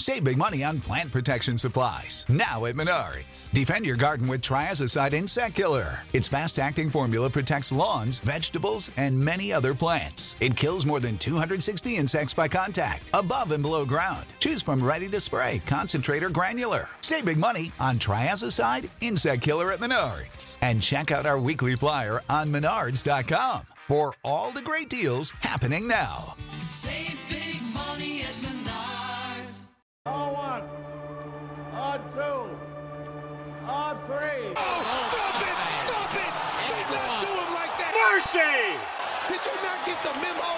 Save big money on plant protection supplies. Now at Menards. Defend your garden with Triazicide Insect Killer. Its fast acting formula protects lawns, vegetables, and many other plants. It kills more than 260 insects by contact, above and below ground. Choose from ready to spray, concentrate, or granular. Save big money on Triazicide Insect Killer at Menards. And check out our weekly flyer on Menards.com for all the great deals happening now. Save big money at Menards. On one, on two, on three. Oh, stop it! Stop it! Do not do him like that! Mercy! Did you not get the memo?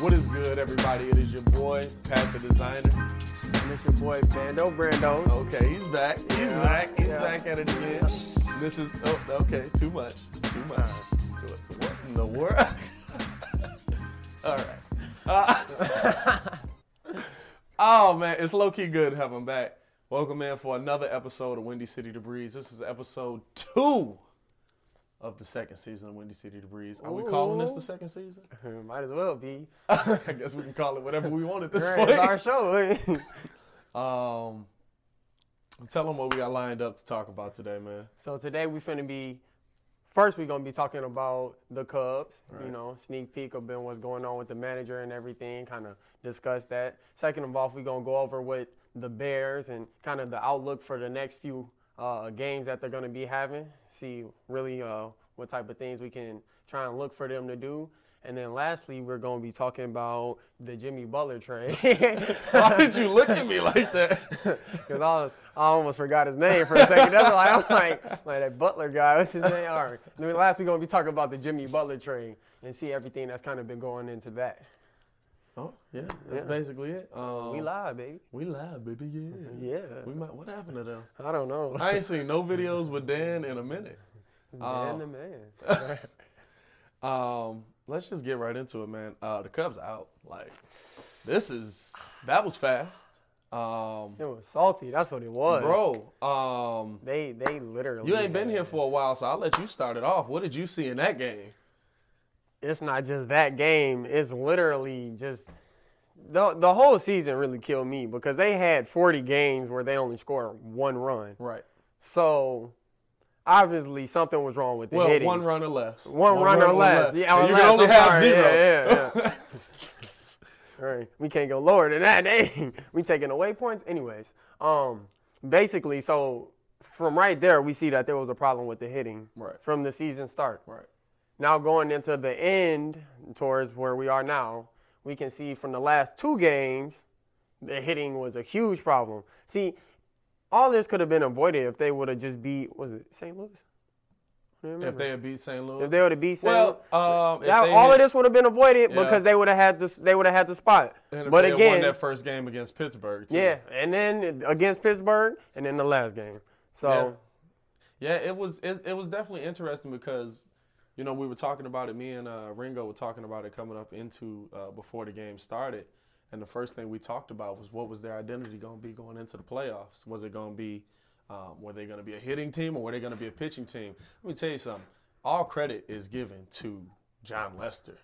What is good, everybody? It is your boy, Pat the Designer. And it's your boy Bando Brando. Okay, he's back. He's Yeah, back. He's yeah. back at it again. This is, oh, okay, too much. Too much. What in the world? All right. Uh, oh, man, it's low key good to have him back. Welcome in for another episode of Windy City to Breeze. This is episode two of the second season of Windy City to Breeze. Are we calling this the second season? Might as well be. I guess we can call it whatever we want at this Right, point. it's our show. Um, tell them what we got lined up to talk about today, man. so today we're finna be. First, we're gonna be talking about the Cubs. You know, sneak peek of been what's going on with the manager and everything. Kind of discuss that. Second of all, we're gonna go over what the Bears and kind of the outlook for the next few uh, games that they're gonna be having. See really uh, what type of things we can try and look for them to do. And then lastly, we're gonna be talking about the Jimmy Butler trade. Why did you look at me like that? Because I, was- I almost forgot his name for a second. That's why I'm like, like that Butler guy. What's his name? All right. And then last we're gonna be talking about the Jimmy Butler trade and see everything that's kind of been going into that. Oh, yeah, that's Yeah. basically it. Um, We live, baby. We live, baby. Yeah. Yeah. We might. What happened to them? I don't know. I ain't seen no videos with Dan in a minute. Man, the man. Um, let's just get right into it, man. Uh, the Cubs out. Like, this is that was fast. Um, It was salty. That's what it was, bro. Um, They they literally. you ain't been here for a while, so I'll let you start it off. What did you see in that game? It's not just that game. It's literally just. The, the whole season really killed me because they had 40 games where they only scored one run. Right. So obviously something was wrong with the Well, hitting. one run or less. One, run, or less. Yeah, or you less. can only I'm have sorry. zero. Yeah, yeah, yeah. All right. We can't go lower than that. Dang. we taking away points. Anyways, um, basically, so from right there, we see that there was a problem with the hitting Right. from the season start. right. Now going into the end, towards where we are now, we can see from the last two games, the hitting was a huge problem. See, all this could have been avoided if they would have just beat, was it St. Louis? If they had beat St. Louis. If they would have beat St. well, Louis, um, all had- of this would have been avoided Yeah. because they would have had this. They would have had the spot. But again, won that first game against Pittsburgh. Too. yeah, and then against Pittsburgh, and then the last game. So Yeah, it was it, it was definitely interesting because, you know, we were talking about it. Me and uh, Ringo were talking about it coming up into uh, before the game started, and the first thing we talked about was what was their identity going to be going into the playoffs? Was it going to be um, were they going to be a hitting team or were they going to be a pitching team? Let me tell you something. All credit is given to Jon Lester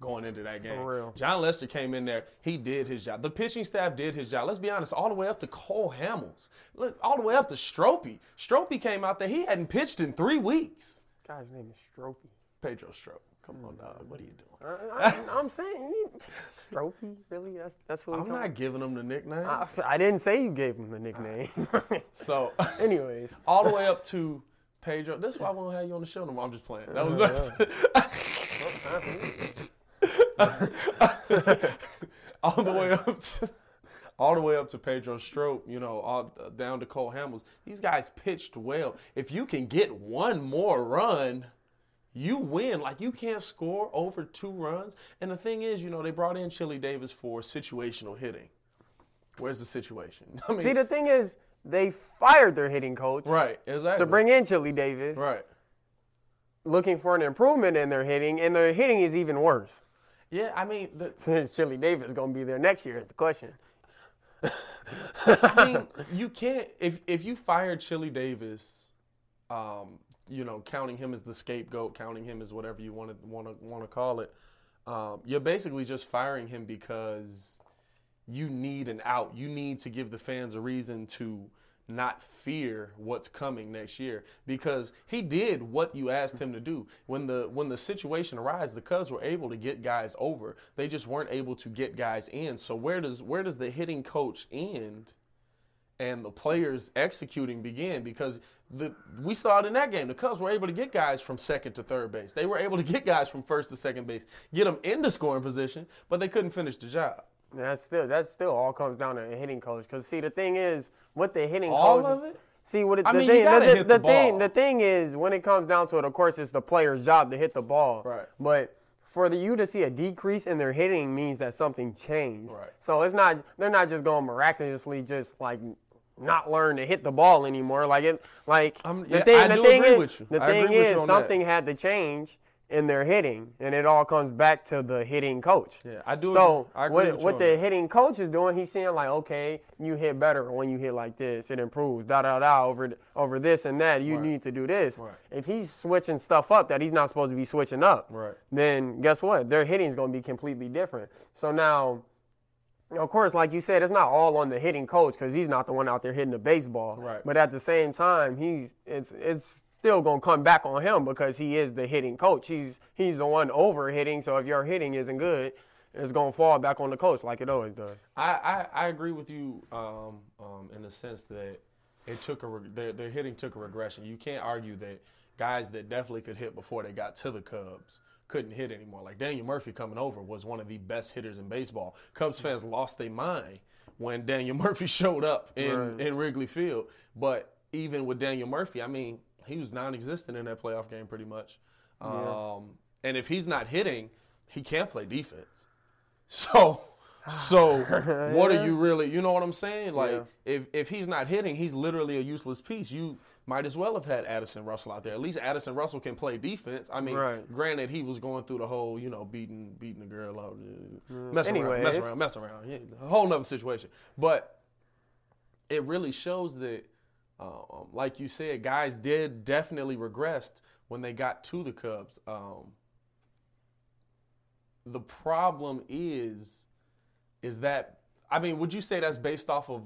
going into that game. real. Jon Lester came in there. He did his job. The pitching staff did his job. Let's be honest, all the way up to Cole Hamels. Look, all the way up to Stropey. Stropey came out there. He hadn't pitched in three weeks. guy's name is Stropey. Pedro Strop. Come on, dog. What are you doing? I, am saying Stropey. Really? That's that's what I'm not giving him the nickname. I, I didn't say you gave him the nickname. so, Anyways, all the way up to Pedro. This is why I won't have you on the show no more. I'm just playing. That was all the way up to all the way up to Pedro Strop, you know, all down to Cole Hamels. These guys pitched well. If you can get one more run, you win. Like you can't score over two runs. And the thing is, you know, they brought in Chili Davis for situational hitting. Where's the situation? I mean, See, the thing is, they fired their hitting coach right, exactly. to bring in Chili Davis, right. looking for an improvement in their hitting, and their hitting is even worse. Yeah, I mean, the, Since Chili Davis is going to be there next year is the question. I mean, you can't if if you fire Chili Davis, um, you know, counting him as the scapegoat, counting him as whatever you want to want to want to call it. Um, you're basically just firing him because you need an out. You need to give the fans a reason to not fear what's coming next year because he did what you asked him to do. When the when the situation arose, the Cubs were able to get guys over. They just weren't able to get guys in. So where does where does the hitting coach end and the players executing begin because the we saw it in that game. The Cubs were able to get guys from second to third base. They were able to get guys from first to second base, get them into scoring position, but they couldn't finish the job. That's still that still all comes down to a hitting coach. Because see, the thing is, what the hitting All coach. of it? See what it, the mean, thing. the, the the thing. The thing is, when it comes down to it, of course, it's the player's job to hit the ball. Right. But for the, you to see a decrease in their hitting means that something changed. Right. So it's not. They're not just going miraculously just like not learn to hit the ball anymore. Like it. Like I'm- the yeah, thing. I the thing agree is, with you. the I thing agree with you is, on that. something had to change in their hitting, and it all comes back to the hitting coach. Yeah, I do So I agree what, with what the hitting coach is doing, he's saying like, okay, you hit better when you hit like this. It improves, da da da, over over this and that. You need to do this. Right. If he's switching stuff up that he's not supposed to be switching up, Right. then guess what? Their hitting is going to be completely different. So now. Of course, like you said, it's not all on the hitting coach because he's not the one out there hitting the baseball. Right. But at the same time, he's it's it's still gonna come back on him because he is the hitting coach. He's he's the one over hitting. So if your hitting isn't good, it's gonna fall back on the coach like it always does. I, I, I agree with you um, um, in the sense that it took a reg- their, their hitting took a regression. You can't argue that guys that definitely could hit before they got to the Cubs couldn't hit anymore. Like Daniel Murphy coming over was one of the best hitters in baseball. Cubs fans lost their mind when Daniel Murphy showed up in, Right. in Wrigley Field. But even with Daniel Murphy, I mean, he was non-existent in that playoff game pretty much. Um, and if he's not hitting, he can't play defense. So, so what are you really? You know what I'm saying? Like, Yeah. if if he's not hitting, he's literally a useless piece. You might as well have had Addison Russell out there. At least Addison Russell can play defense. I mean, Right. granted, he was going through the whole, you know, beating beating the girl out, uh, messing around, messing around, messing around. Yeah, a whole nother situation. But it really shows that, um, like you said, guys did definitely regressed when they got to the Cubs. Um, the problem is, is that I mean, would you say that's based off of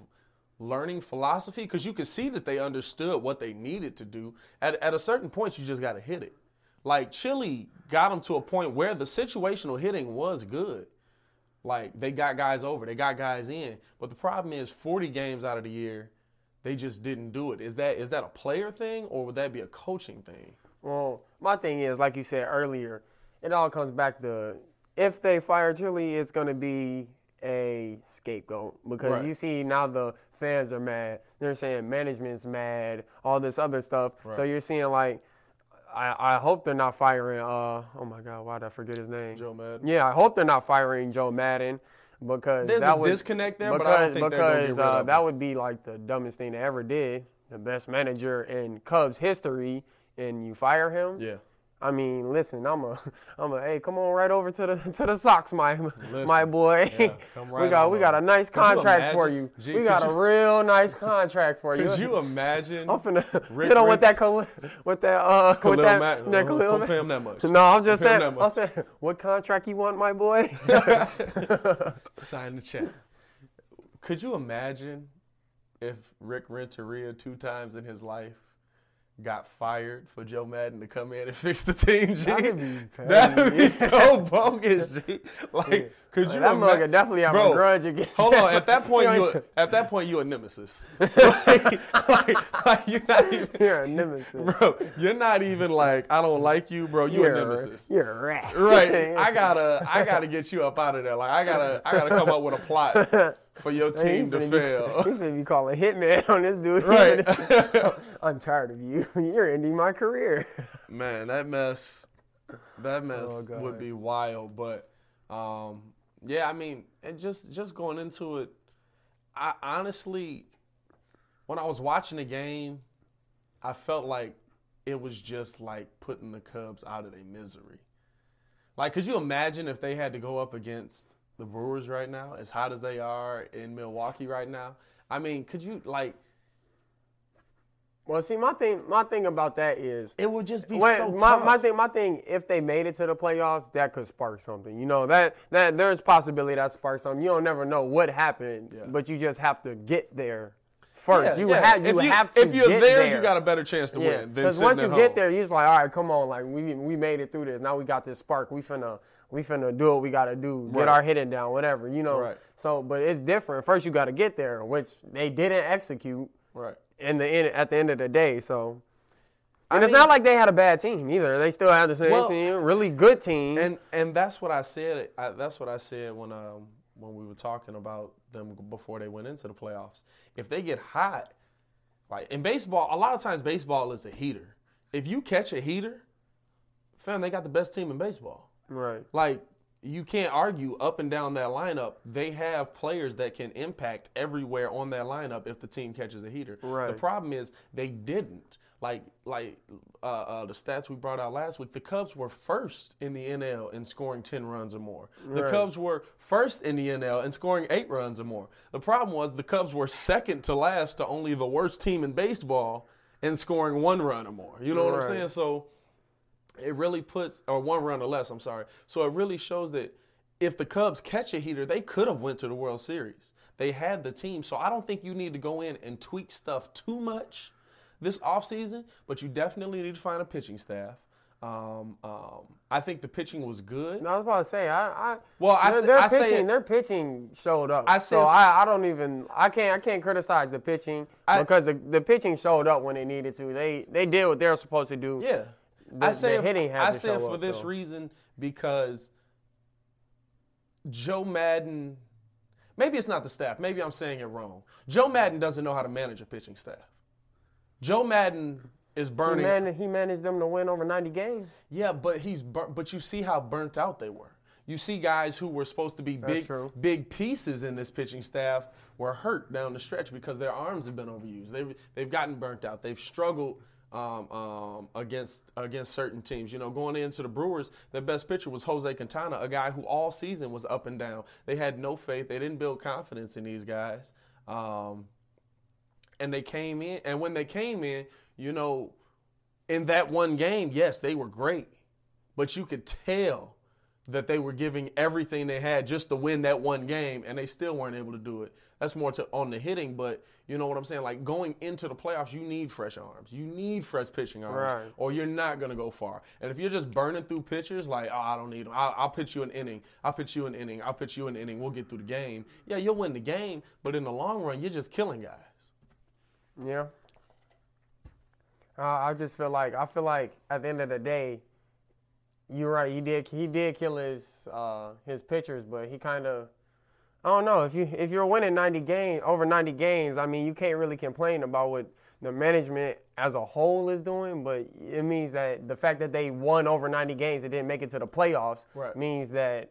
learning philosophy? Because you could see that they understood what they needed to do. At at a certain point, you just got to hit it. Like Chili got them to a point where the situational hitting was good. Like they got guys over, they got guys in. But the problem is, 40 games out of the year, they just didn't do it. Is that is that a player thing or would that be a coaching thing? Well, my thing is, like you said earlier, it all comes back to if they fire Chili, it's going to be a scapegoat because Right. you see now the fans are mad. They're saying management's mad, all this other stuff. So you're seeing like, I, I hope they're not firing. Uh, oh my God, why did I forget his name? Joe Maddon. Yeah, I hope they're not firing Joe Maddon because There's that a would, disconnect there, because, but I don't think they're gonna get because uh, that would be like the dumbest thing they ever did. The best manager in Cubs history, and you fire him. Yeah. I mean, listen, I'm a, I'm a, hey, come on right over to the to the Sox, my my boy. yeah, come we got we got a nice Could you contract for you. Gee, we got a real nice contract for you. Could you imagine? I'm finna Rick hit on with that Khalil, with that uh with that, Mack- that don't- don't pay him that much. No, I'm just Don't pay him saying. I'm saying, what contract you want, my boy? Sign the check. Could you imagine if Rick Renteria two times in his life got fired for Joe Maddon to come in and fix the team? G? That'd be That'd be so bogus, G. Like, could you that ima- mother definitely Bro, a grudge against. Hold on. At that point, You at that point you a nemesis. like, like, like, you're not even. You're a nemesis. Bro, you're not even like I don't like you, bro. You You're a nemesis. You're a rat. Right. I gotta I gotta get you up out of there. Like I gotta I gotta come up with a plot for your team to fail. finna be calling hitman on this dude. Right. I'm tired of you. You're ending my career. Man, that mess That mess Oh, would be wild. But um, yeah, I mean, and just just going into it, I honestly, when I was watching the game, I felt like it was just like putting the Cubs out of their misery. Like, could you imagine if they had to go up against the Brewers right now, as hot as they are in Milwaukee right now? I mean, could you like? Well, see, my thing, my thing about that is, It would just be Well, so my, tough. my thing, my thing, if they made it to the playoffs, that could spark something. You know that that there's possibility that sparks something. You don't never know what happened, Yeah. but you just have to get there first. Yeah, you yeah. have you, if you have to if you're there, there, you got a better chance to Yeah, win because once you get home. there, you're just like, all right, come on, like we we made it through this. Now we got this spark. We finna we finna do what we gotta do. Get Right. our hitting down, whatever. You know. Right. So, but it's different. First, you got to get there, which they didn't execute Right. in the end at the end of the day. So, I and it's mean- not like they had a bad team either. They still had the same Well, team, really good team. And and that's what I said. I, that's what I said when um when we were talking about them before they went into the playoffs. If they get hot, like in baseball, a lot of times baseball is a heater. If you catch a heater, fam, they got the best team in baseball. Right. Like you can't argue up and down that lineup. They have players that can impact everywhere on that lineup if the team catches a heater. Right. The problem is they didn't. Like like uh, uh, the stats we brought out last week, the Cubs were first in the NL in scoring ten runs or more. The Right. Cubs were first in the NL in scoring eight runs or more. The problem was the Cubs were second to last to only the worst team in baseball in scoring one run or more. You know what I'm saying? So it really puts or one run or less i'm sorry so it really shows that if the cubs catch a heater they could have went to the world series they had the team so i don't think you need to go in and tweak stuff too much this offseason but you definitely need to find a pitching staff um, um, I think the pitching was good. No, I was about to say, I, I Well, I their, their I say pitching, it- their pitching showed up. I so say- I, I don't even, I can't, I can't criticize the pitching I- because the, the pitching showed up when they needed to. They, they did what they were supposed to do. Yeah. The- I say hitting I say for up, this so. reason because Joe Maddon maybe it's not the staff, maybe I'm saying it wrong. Joe Maddon doesn't know how to manage a pitching staff. Joe Maddon is He, burning he managed them to win over 90 games. Yeah, but he's bur- but you see how burnt out they were. You see guys who were supposed to be big true. big pieces in this pitching staff were hurt down the stretch because their arms have been overused. They've they've gotten burnt out. They've struggled um, um, against against certain teams. You know, going into the Brewers, their best pitcher was Jose Quintana, a guy who all season was up and down. They had no faith. They didn't build confidence in these guys. Um, and they came in, and when they came in, you know, in that one game, yes, they were great, but you could tell that they were giving everything they had just to win that one game, and they still weren't able to do it. That's more to on the hitting, but you know what I'm saying? Like going into the playoffs, you need fresh arms. You need fresh pitching arms, Right. or you're not gonna go far. And if you're just burning through pitchers, like oh, I don't need them. I'll, I'll pitch you an inning. I'll pitch you an inning. I'll pitch you an inning. We'll get through the game. Yeah, you'll win the game, but in the long run, you're just killing guys. Yeah. Uh, I just feel like I feel like at the end of the day, you're right. He did he did kill his uh, his pitchers, but he kind of I don't know if you if you're winning 90 games over 90 games. I mean, you can't really complain about what the management as a whole is doing, but it means that the fact that they won over 90 games and didn't make it to the playoffs Right. means that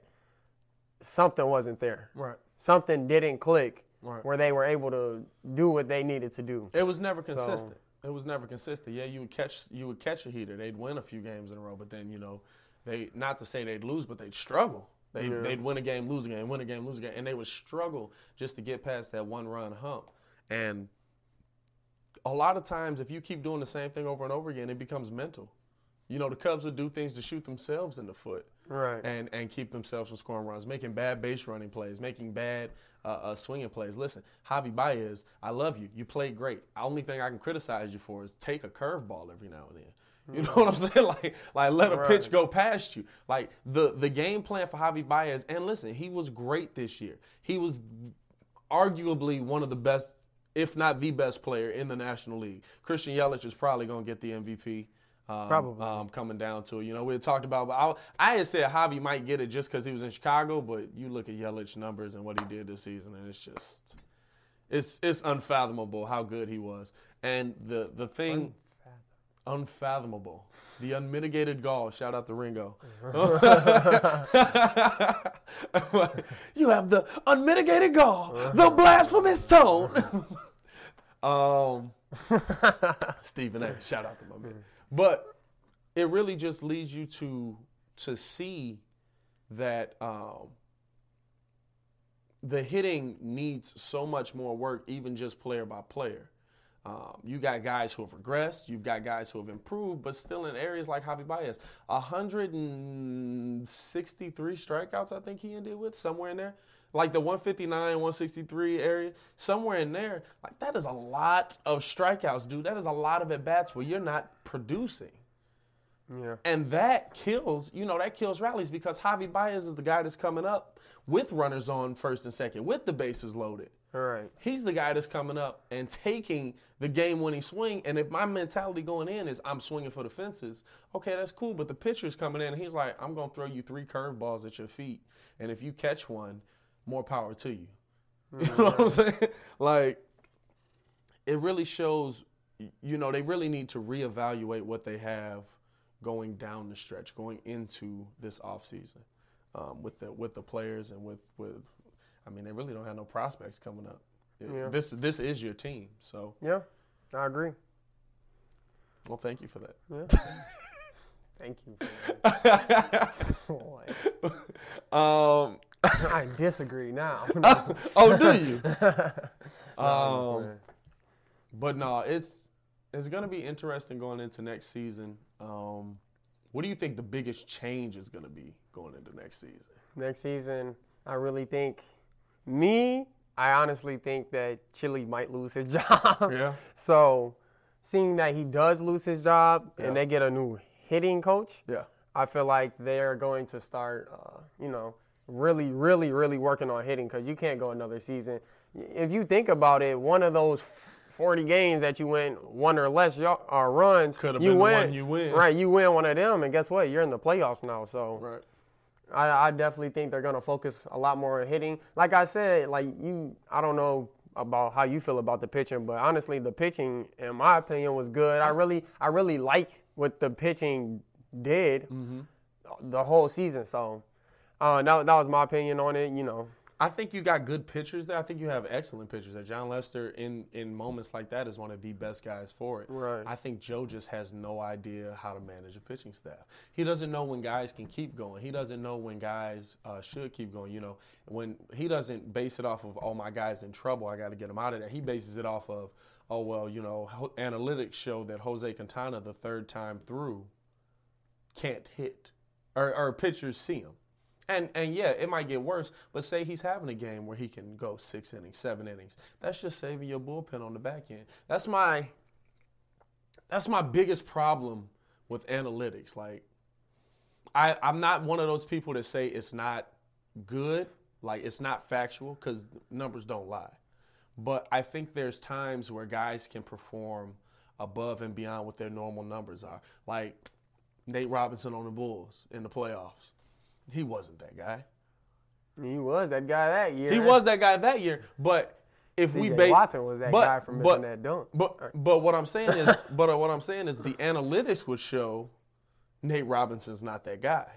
something wasn't there. Right. Something didn't click Right. where they were able to do what they needed to do. It was never consistent. it was never consistent. Yeah, you would catch you would catch a heater. They'd win a few games in a row, but then you know, they not to say they'd lose, but they'd struggle. They they'd win a game, lose a game, win a game, lose a game, and they would struggle just to get past that one run hump. And a lot of times, if you keep doing the same thing over and over again, it becomes mental. You know, the Cubs would do things to shoot themselves in the foot, Right. And and keep themselves from scoring runs, making bad base running plays, making bad uh, uh, swinging plays. Listen, Javi Baez, I love you. You played great. The only thing I can criticize you for is take a curveball every now and then. You know what I'm saying? Like, like let a pitch go past you. Like the the game plan for Javi Baez. And listen, he was great this year. He was arguably one of the best, if not the best player in the National League. Christian Yelich is probably going to get the MVP. Um, Probably. um, coming down to it. You know, we had talked about, but I, I had said Javi might get it just because he was in Chicago, but you look at Yelich numbers and what he did this season, and it's just, it's it's unfathomable how good he was. And the the thing, Unfathomable. The unmitigated gall. Shout out to Ringo. you have the unmitigated gall, the blasphemous tone. um, Stephen A. Shout out to my man. But it really just leads you to to see that um, the hitting needs so much more work, even just player by player. Um, you got guys who have regressed. You've got guys who have improved, but still in areas like Javi Baez, 163 strikeouts. I think he ended with somewhere in there, like the 159, 163 area, somewhere in there. Like that is a lot of strikeouts, dude. That is a lot of at bats where you're not producing. Yeah. And that kills, you know, that kills rallies because Javi Baez is the guy that's coming up with runners on first and second, with the bases loaded. All right. He's the guy that's coming up and taking the game winning swing. And if my mentality going in is I'm swinging for the fences, okay, that's cool. But the pitcher's coming in and he's like, I'm going to throw you three curveballs at your feet. And if you catch one, more power to you. You know what I'm saying? Like, it really shows, you know, they really need to reevaluate what they have going down the stretch, going into this offseason um, with the with the players and with with. I mean, they really don't have no prospects coming up. It- Yeah. This this is your team, so Yeah, I agree. well, thank you for that. Yeah. Thank you. For that. Um, I disagree now. oh, do you? No, um, but no, it's it's gonna be interesting going into next season. Um, what do you think the biggest change is gonna be going into next season? Next season, I really think me. I honestly think that Chili might lose his job. Yeah. So, seeing that he does lose his job Yeah. and they get a new hitting coach, Yeah. I feel like they're going to start, uh, you know, really, really, really working on hitting because you can't go another season. If you think about it, one of those 40 games that you win one or less y- uh, runs, Could have you been the win. one you win. Right, you win one of them, and guess what? You're in the playoffs now. So Right. I, I definitely think they're gonna focus a lot more on hitting. Like I said, like you, I don't know about how you feel about the pitching, but honestly, the pitching, in my opinion, was good. I really, I really like what the pitching did the whole season. So uh, that, that was my opinion on it. You know, I think you got good pitchers there. I think you have excellent pitchers there. Jon Lester, in in moments like that, is one of the best guys for it. Right. I think Joe just has no idea how to manage a pitching staff. He doesn't know when guys can keep going. He doesn't know when guys uh, should keep going. You know, when he doesn't base it off of, oh my guy's in trouble, I got to get him out of there. He bases it off of, oh well, you know, ho- analytics show that Jose Quintana, the third time through, can't hit, or, or pitchers see him. And and yeah, it might get worse, but say he's having a game where he can go six innings, seven innings. That's just saving your bullpen on the back end. That's my that's my biggest problem with analytics. Like I, I'm not one of those people that say it's not good, like it's not factual, because numbers don't lie. But I think there's times where guys can perform above and beyond what their normal numbers are. Like Nate Robinson on the Bulls in the playoffs. He wasn't that guy. he was that guy that year. He was that guy that year, but if we C.J. base Watson was that but- guy from but- missing that dunk. But but what I'm saying is, but what I'm saying is, the analytics would show Nate Robinson's not that guy.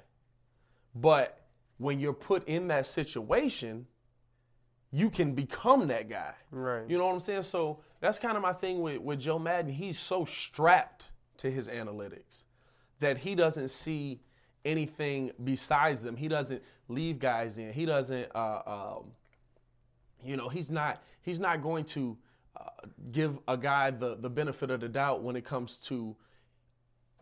But when you're put in that situation, you can become that guy. Right. You know what I'm saying? So that's kind of my thing with, with Joe Maddon. He's so strapped to his analytics that he doesn't see anything besides them. He doesn't leave guys in. He doesn't, uh, um, you know, he's not he's not going to uh, give a guy the the benefit of the doubt when it comes to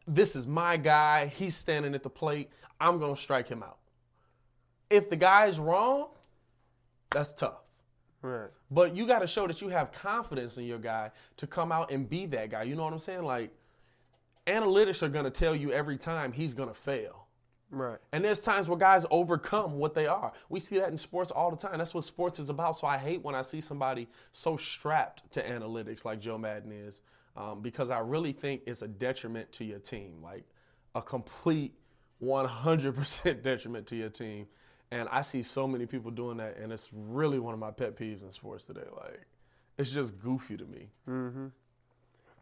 this is my guy. He's standing at the plate. I'm gonna strike him out. If the guy is wrong, that's tough. Right. But you got to show that you have confidence in your guy to come out and be that guy. You know what I'm saying? Like, analytics are going to tell you every time he's going to fail. Right. And there's times where guys overcome what they are. We see that in sports all the time. That's what sports is about. So I hate when I see somebody so strapped to analytics like Joe Maddon is, um, because I really think it's a detriment to your team, like a complete 100% detriment to your team. And I see so many people doing that, and it's really one of my pet peeves in sports today. Like, it's just goofy to me.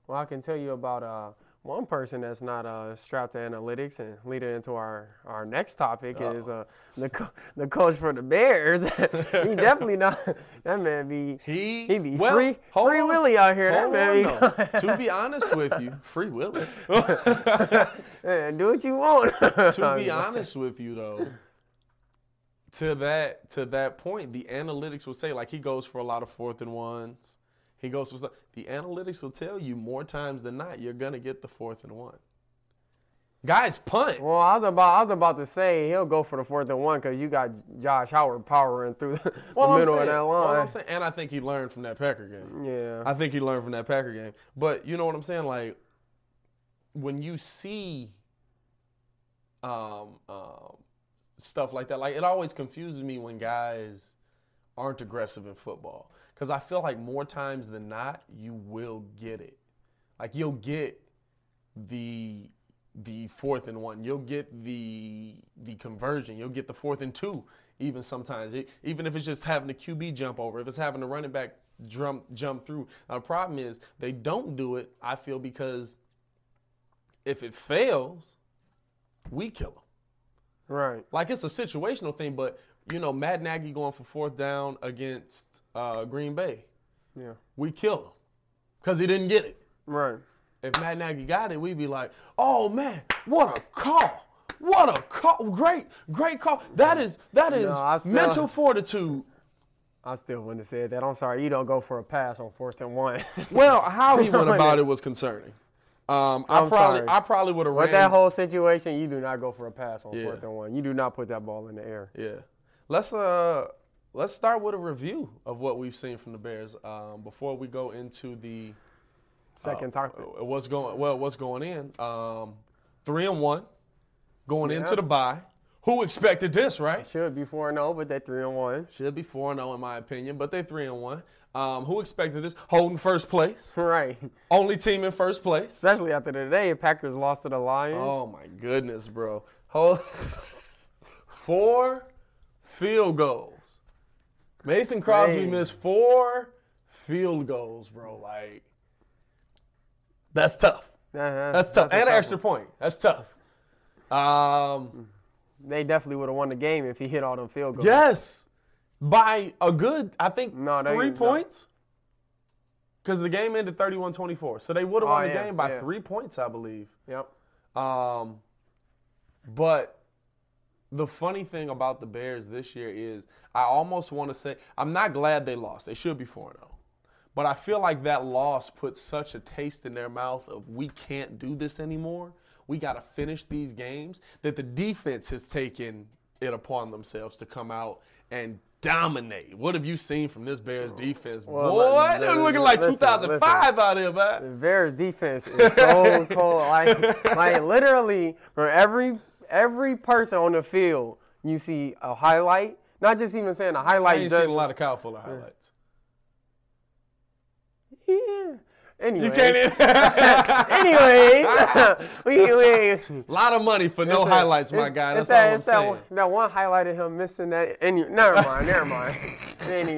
Well, I can tell you about uh, One person that's not uh, strapped to analytics and lead it into our, our next topic is uh, the co- the coach for the Bears. he definitely not. That man be He he be well, free free on. Willie out here. Hold that man be, to be honest with you, free Willie. Man, do what you want. to be honest with you though, to that to that point, the analytics will say like he goes for a lot of fourth and ones. He goes for. The analytics will tell you more times than not you're gonna get the fourth and one. Guys, punt. Well, I was about I was about to say he'll go for the fourth and one because you got Josh Howard powering through the, Well, the middle of saying- that well, line. I'm saying, and I think he learned from that Packer game. Yeah. I think he learned from that Packer game. But you know what I'm saying? Like when you see um, um, stuff like that, like it always confuses me when guys aren't aggressive in football because I feel like more times than not you will get it. Like you'll get the the fourth and one. You'll get the the conversion. You'll get the fourth and two. Even sometimes, It- even if it's just having the QB jump over, if it's having the running back jump jump through. Now, the problem is they don't do it. I feel because if it fails, we kill them. right. Like it's a situational thing, but you know, Matt Nagy going for fourth down against uh, Green Bay, Yeah. we kill him because he didn't get it. Right. If Matt Nagy got it, we'd be like, "Oh man, what a call! What a call! Great, great call! That is that is I still- mental fortitude." I still wouldn't have said that. I'm sorry. You don't go for a pass on fourth and one. Well, how he went about it was concerning. Um, I probably sorry. I probably would have But ran that whole situation, you do not go for a pass on Yeah. fourth and one. You do not put that ball in the air. Yeah. Let's uh let's start with a review of what we've seen from the Bears um, before we go into the Second uh, topic. what's going well what's going in. Um, three and one going Yeah. into the bye. Who expected this, right? Should be 4 and 0, but they're 3 and 1. Should be four and zero in my opinion, but they're three and one. Um, who expected this? Holding first place, Right. only team in first place. Especially after today, Packers lost to the Lions. Oh my goodness, bro! Hold four field goals. Mason Crosby Dang. missed four field goals, bro. Like that's tough. That- That's tough, a and an extra one. point. That's tough. Um, They definitely would have won the game if he hit all them field goals. yes, by a good, I think No, three points. Because the game ended 31-24. so they would have Oh, won the yeah, game by yeah. three points, I believe. Yep. Um, but the funny thing about the Bears this year is I almost want to say I'm not glad they lost. They should be 4 0. But I feel like that loss put such a taste in their mouth of we can't do this anymore. We got to finish these games that the defense has taken it upon themselves to come out and dominate. What have you seen from this Bears defense? Well, Boy, they're looking like listen, 2005 out here, man. The Bears defense is so cold. Like, like literally, for every every person on the field, you see a highlight. Not just even saying a highlight. just, seen a lot of Kyle Fuller highlights. Yeah. Anyways, You can't even. anyways, we, we, A lot of money for no a- highlights, my guy. That's all that, I'm it's that saying. one- That, one highlight of him missing that. Any, never mind, never mind. Any,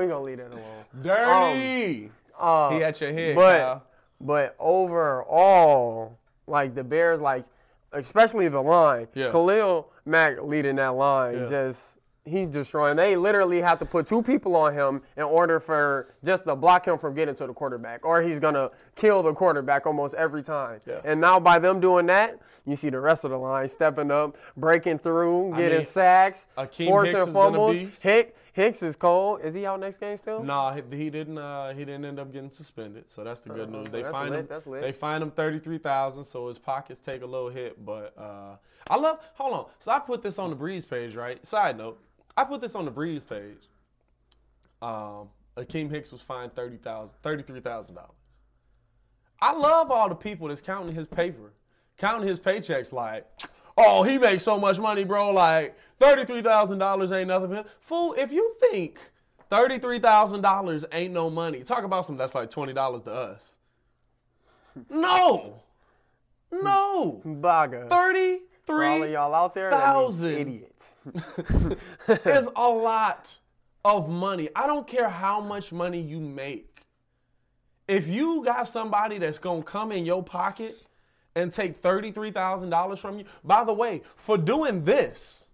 we gonna leave that alone. Dirty. Uh, he at your head, but Kyle. but overall, like the Bears, like especially the line, Yeah. Khalil Mack leading that line, Yeah. just he's destroying. They literally have to put two people on him in order for just to block him from getting to the quarterback, or he's gonna kill the quarterback almost every time. Yeah. And now by them doing that, you see the rest of the line stepping up, breaking through, getting mean, sacks, Akiem forcing Hicks has been a fumbles. Hick, Hicks is cold. Is he out next game still? Nah, he, he didn't. Uh, he didn't end up getting suspended, so that's the good news. They that's fined lit, him. that's lit. They find him thirty three thousand, so his pockets take a little hit. But uh, I love. Hold on. So I put this on the Breeze page, right? Side note, I put this on the Breeze page. Um, Akiem Hicks was fined thirty thousand, thirty three thousand dollars. I love all the people that's counting his paper, counting his paychecks like, oh, he makes so much money, bro. Like thirty-three thousand dollars ain't nothing. man. Fool, if you think thirty-three thousand dollars ain't no money, talk about something that's like twenty dollars to us. No, no, Baga. For all of y'all out there, thousand. idiots. is a lot of money. I don't care how much money you make. if you got somebody that's gonna come in your pocket and take thirty-three thousand dollars from you, by the way, for doing this,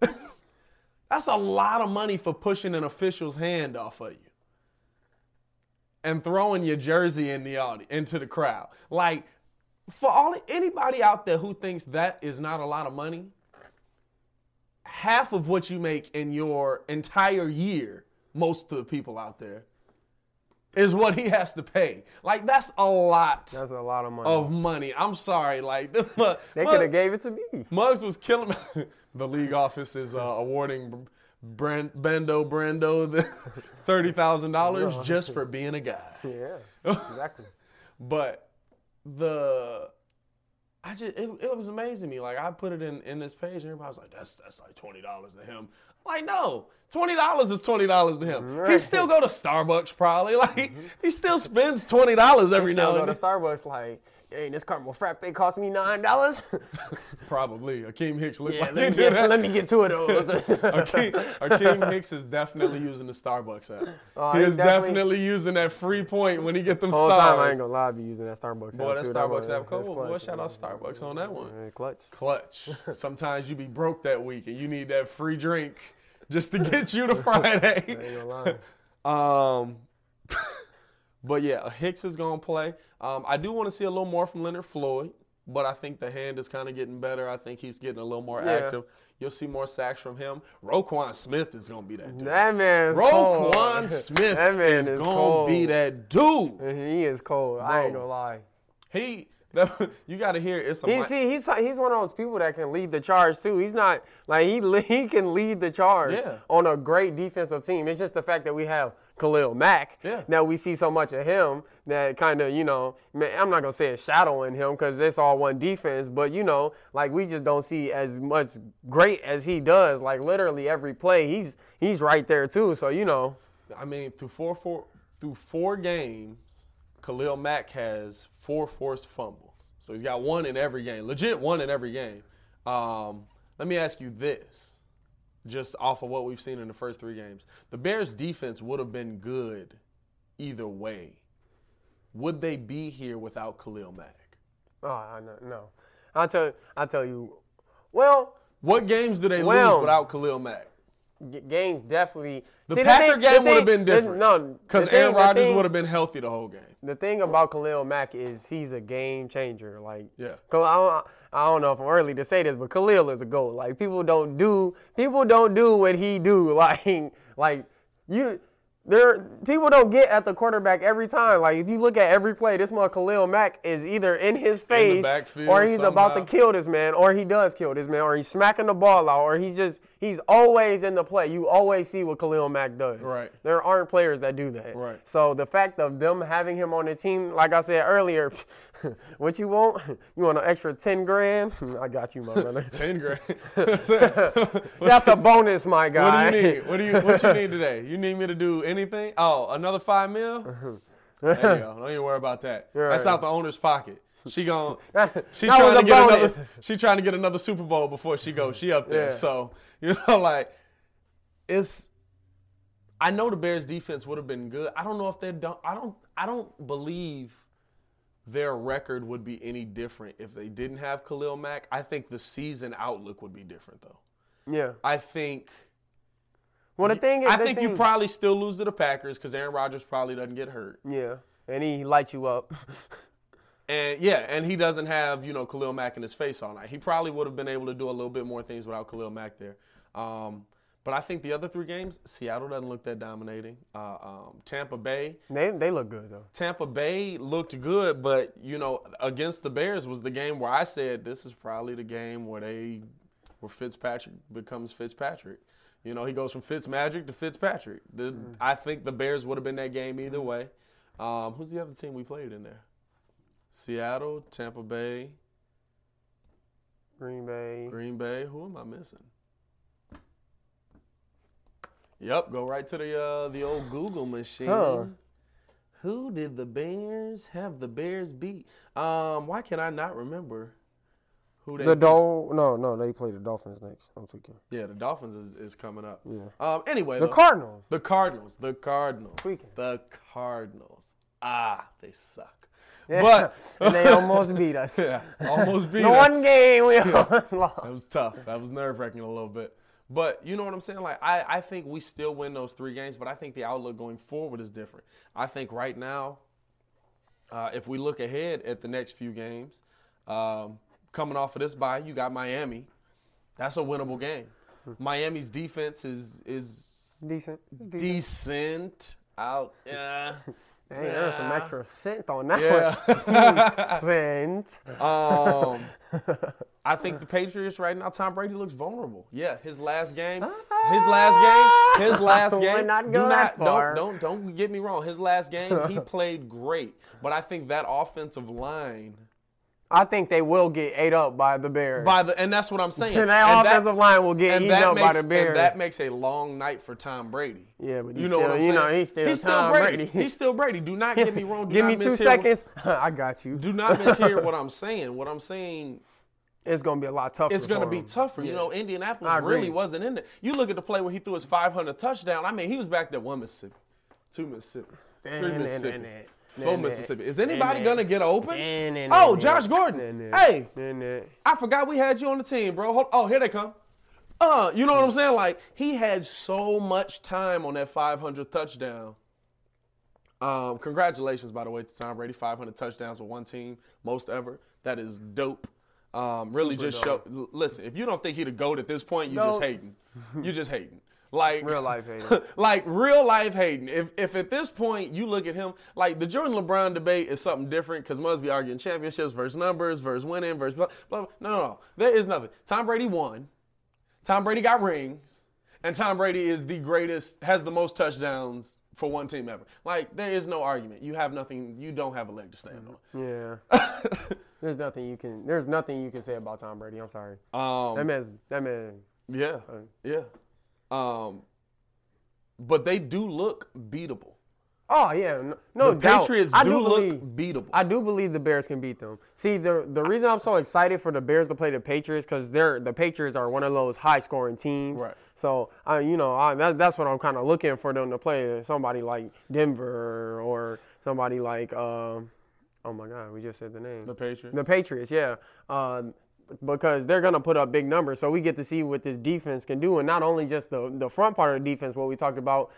that's a lot of money for pushing an official's hand off of you and throwing your jersey in the audience into the crowd. Like for all anybody out there who thinks that is not a lot of money, half of what you make in your entire year, most of the people out there, is what he has to pay. Like that's a lot That's a lot of money. of money. I'm sorry, like they could have gave it to me. Muggs was killing me. the league office is uh, awarding Brand, Bando Brando the thirty thousand dollars just for being a guy. Yeah, exactly. But the I just it, it was amazing to me. Like I put it in in this page, and everybody was like, "That's that's like twenty dollars to him." Like no, twenty dollars is twenty dollars to him. He still go to Starbucks probably. Like he still spends twenty dollars every now go and to then. Starbucks like, hey, this caramel frappe cost me nine dollars. Probably Akiem Hicks looked yeah, like let me, get, that. let me get two of those. Akiem, Akiem Hicks is definitely using the Starbucks app. Oh, he is definitely- definitely using that free point when he get them Whole stars. time I ain't gonna lie, I be using that Starbucks. Boy, app that too. Starbucks was- app cool. Boy, clutch. shout out Starbucks on that one. Yeah, clutch. Clutch. Sometimes you be broke that week and you need that free drink just to get you to Friday. I ain't gonna lie. Um, but yeah, Hicks is gonna play. Um, I do want to see a little more from Leonard Floyd, but I think the hand is kind of getting better. I think he's getting a little more Yeah. active. You'll see more sacks from him. Roquan Smith is gonna be that dude. That man is Roquan cold. Smith that man is, is gonna be that dude. He is cold. I ain't Bro. gonna lie. He, that, you got to hear it's a He see he's he's one of those people that can lead the charge too. He's not like he he can lead the charge Yeah. on a great defensive team. It's just the fact that we have Khalil Mack. Yeah. Now we see so much of him that kind of you know I'm not gonna say it's shadowing him because it's all one defense, but you know like we just don't see as much great as he does. Like literally every play he's he's right there too. So you know I mean, through four, four through four games, Khalil Mack has four forced fumbles. So he's got one in every game. Legit one in every game. Um, let me ask you this, just off of what we've seen in the first three games. The Bears defense would have been good either way. Would they be here without Khalil Mack? oh I know, no I tell I'll tell you well. What games do they Well- lose without Khalil Mack? G- games definitely. The See, Packer thing- game would have been the- different. no, because Aaron Rodgers would have been healthy the whole game. The thing about Khalil Mack is he's a game changer. Like, Yeah. I don't, I don't know if I'm early to say this, but Khalil is a goat. Like, people don't do people don't do what he do. Like, like you. There, people don't get at the quarterback every time. Like if you look at every play, this man Khalil Mack is either in his face, backfield or he's about to kill this man, or he does kill this man, or he's smacking the ball out, or he's just he's always in the play. You always see what Khalil Mack does. Right. There aren't players that do that. Right. So the fact of them having him on the team, like I said earlier, what you want? You want an extra ten grand? I got you, my brother. Ten grand. That's a bonus, my guy. What do you need? What do you what you need today? You need me to do anything? Oh, another five mil? There you go. Don't even worry about that. That's out the owner's pocket. She gon' she trying to get bonus. another she trying to get another Super Bowl before she goes. She up there. Yeah. So, you know, like it's I know the Bears defense would have been good. I don't know if they don't I don't I don't believe their record would be any different if they didn't have Khalil Mack. I think the season outlook would be different though. Yeah. I think Well, the thing is, I think you probably still lose to the Packers because Aaron Rodgers probably doesn't get hurt. Yeah, and he lights you up. And yeah, and he doesn't have, you know, Khalil Mack in his face all night. He probably would have been able to do a little bit more things without Khalil Mack there. Um, but I think the other three games, Seattle doesn't look that dominating. Uh, um, Tampa Bay, they they look good though. Tampa Bay looked good, but you know, against the Bears was the game where I said this is probably the game where they where Fitzpatrick becomes Fitzpatrick. You know, he goes from Fitzmagic to Fitzpatrick. The, I think the Bears would have been that game either way. Um, who's the other team we played in there? Seattle, Tampa Bay, Green Bay. Green Bay. Who am I missing? Yep, go right to the uh, the old Google machine. Huh. Who did the Bears have the Bears beat? Um, why can I not remember Who they The. Dol no no they play the Dolphins next. I'm tweaking. Yeah, the Dolphins is, is coming up. Yeah. Um. Anyway, The though, Cardinals. The Cardinals. The Cardinals. Tweaking. The Cardinals. Ah, they suck. Yeah. But and they almost beat us. yeah, almost beat The us. one game we almost lost. That was tough. That was nerve wracking a little bit. But you know what I'm saying? Like I, I think we still win those three games, but I think the outlook going forward is different. I think right now, uh, if we look ahead at the next few games, um, coming off of this bye, you got Miami. That's a winnable game. Miami's defense is is Decent. Decent. decent. Out. Yeah. Hey, there's some Yeah. extra cent on that Yeah. one. cent. Um, I think the Patriots right now. Tom Brady looks vulnerable. Yeah, his last game, his last game, his last game. not do go that far. don't don't don't get me wrong. His last game, he played great, but I think that offensive line I think they will get ate up by the Bears. by the and that's what I'm saying. and that offensive line will get eaten up makes by the Bears. and that makes a long night for Tom Brady. Yeah, but you he's know still- what I'm you saying. know, he's still Tom Brady. Brady. He's still Brady. Do not get me wrong. Do Give me two mishear what- seconds. I got you. do not mishear what I'm saying. What I'm saying It's gonna be a lot tougher. it's going to for be him. tougher. You know, Indianapolis really wasn't in there. You look at the play where he threw his 500 touchdown. I mean, he was back there one Mississippi, two Mississippi, three Mississippi, four Mississippi. Is anybody to get open? Oh, Josh Gordon. Hey, I forgot we had you on the team, bro. Hold, oh, here they come. Uh, you know what I'm saying? Like he had so much time on that 500 touchdown. Um, congratulations, by the way, to Tom Brady. 500 touchdowns with one team, most ever. That is dope. Um, really just show. Listen, if you don't think he the goat at this point, you just Dope. hating. You just hating. Like Real life hating. like real life hating. If if at this point you look at him like the Jordan LeBron debate is something different because must be arguing championships versus numbers versus winning versus blah, blah, blah. No, no, no. There is nothing. Tom Brady won. Tom Brady got rings, and Tom Brady is the greatest, has the most touchdowns for one team ever. Like there is no argument. You have nothing. You don't have a leg to stand on. Yeah. there's nothing you can. There's nothing you can say about Tom Brady. I'm sorry. Um, that man's. That man. yeah, yeah. Um, but they do look beatable. Oh yeah. No, no the doubt. Patriots I do, do look believe, beatable. I do believe the Bears can beat them. See, the the reason I'm so excited for the Bears to play the Patriots because they're the Patriots are one of those high scoring teams. Right. So I, you know, I, that, that's what I'm kind of looking for them to play somebody like Denver or somebody like, um, oh my God, we just said the name. the Patriots. The Patriots, yeah. Um, because they're gonna put up big numbers, so we get to see what this defense can do, and not only just the the front part of the defense, what we talked about.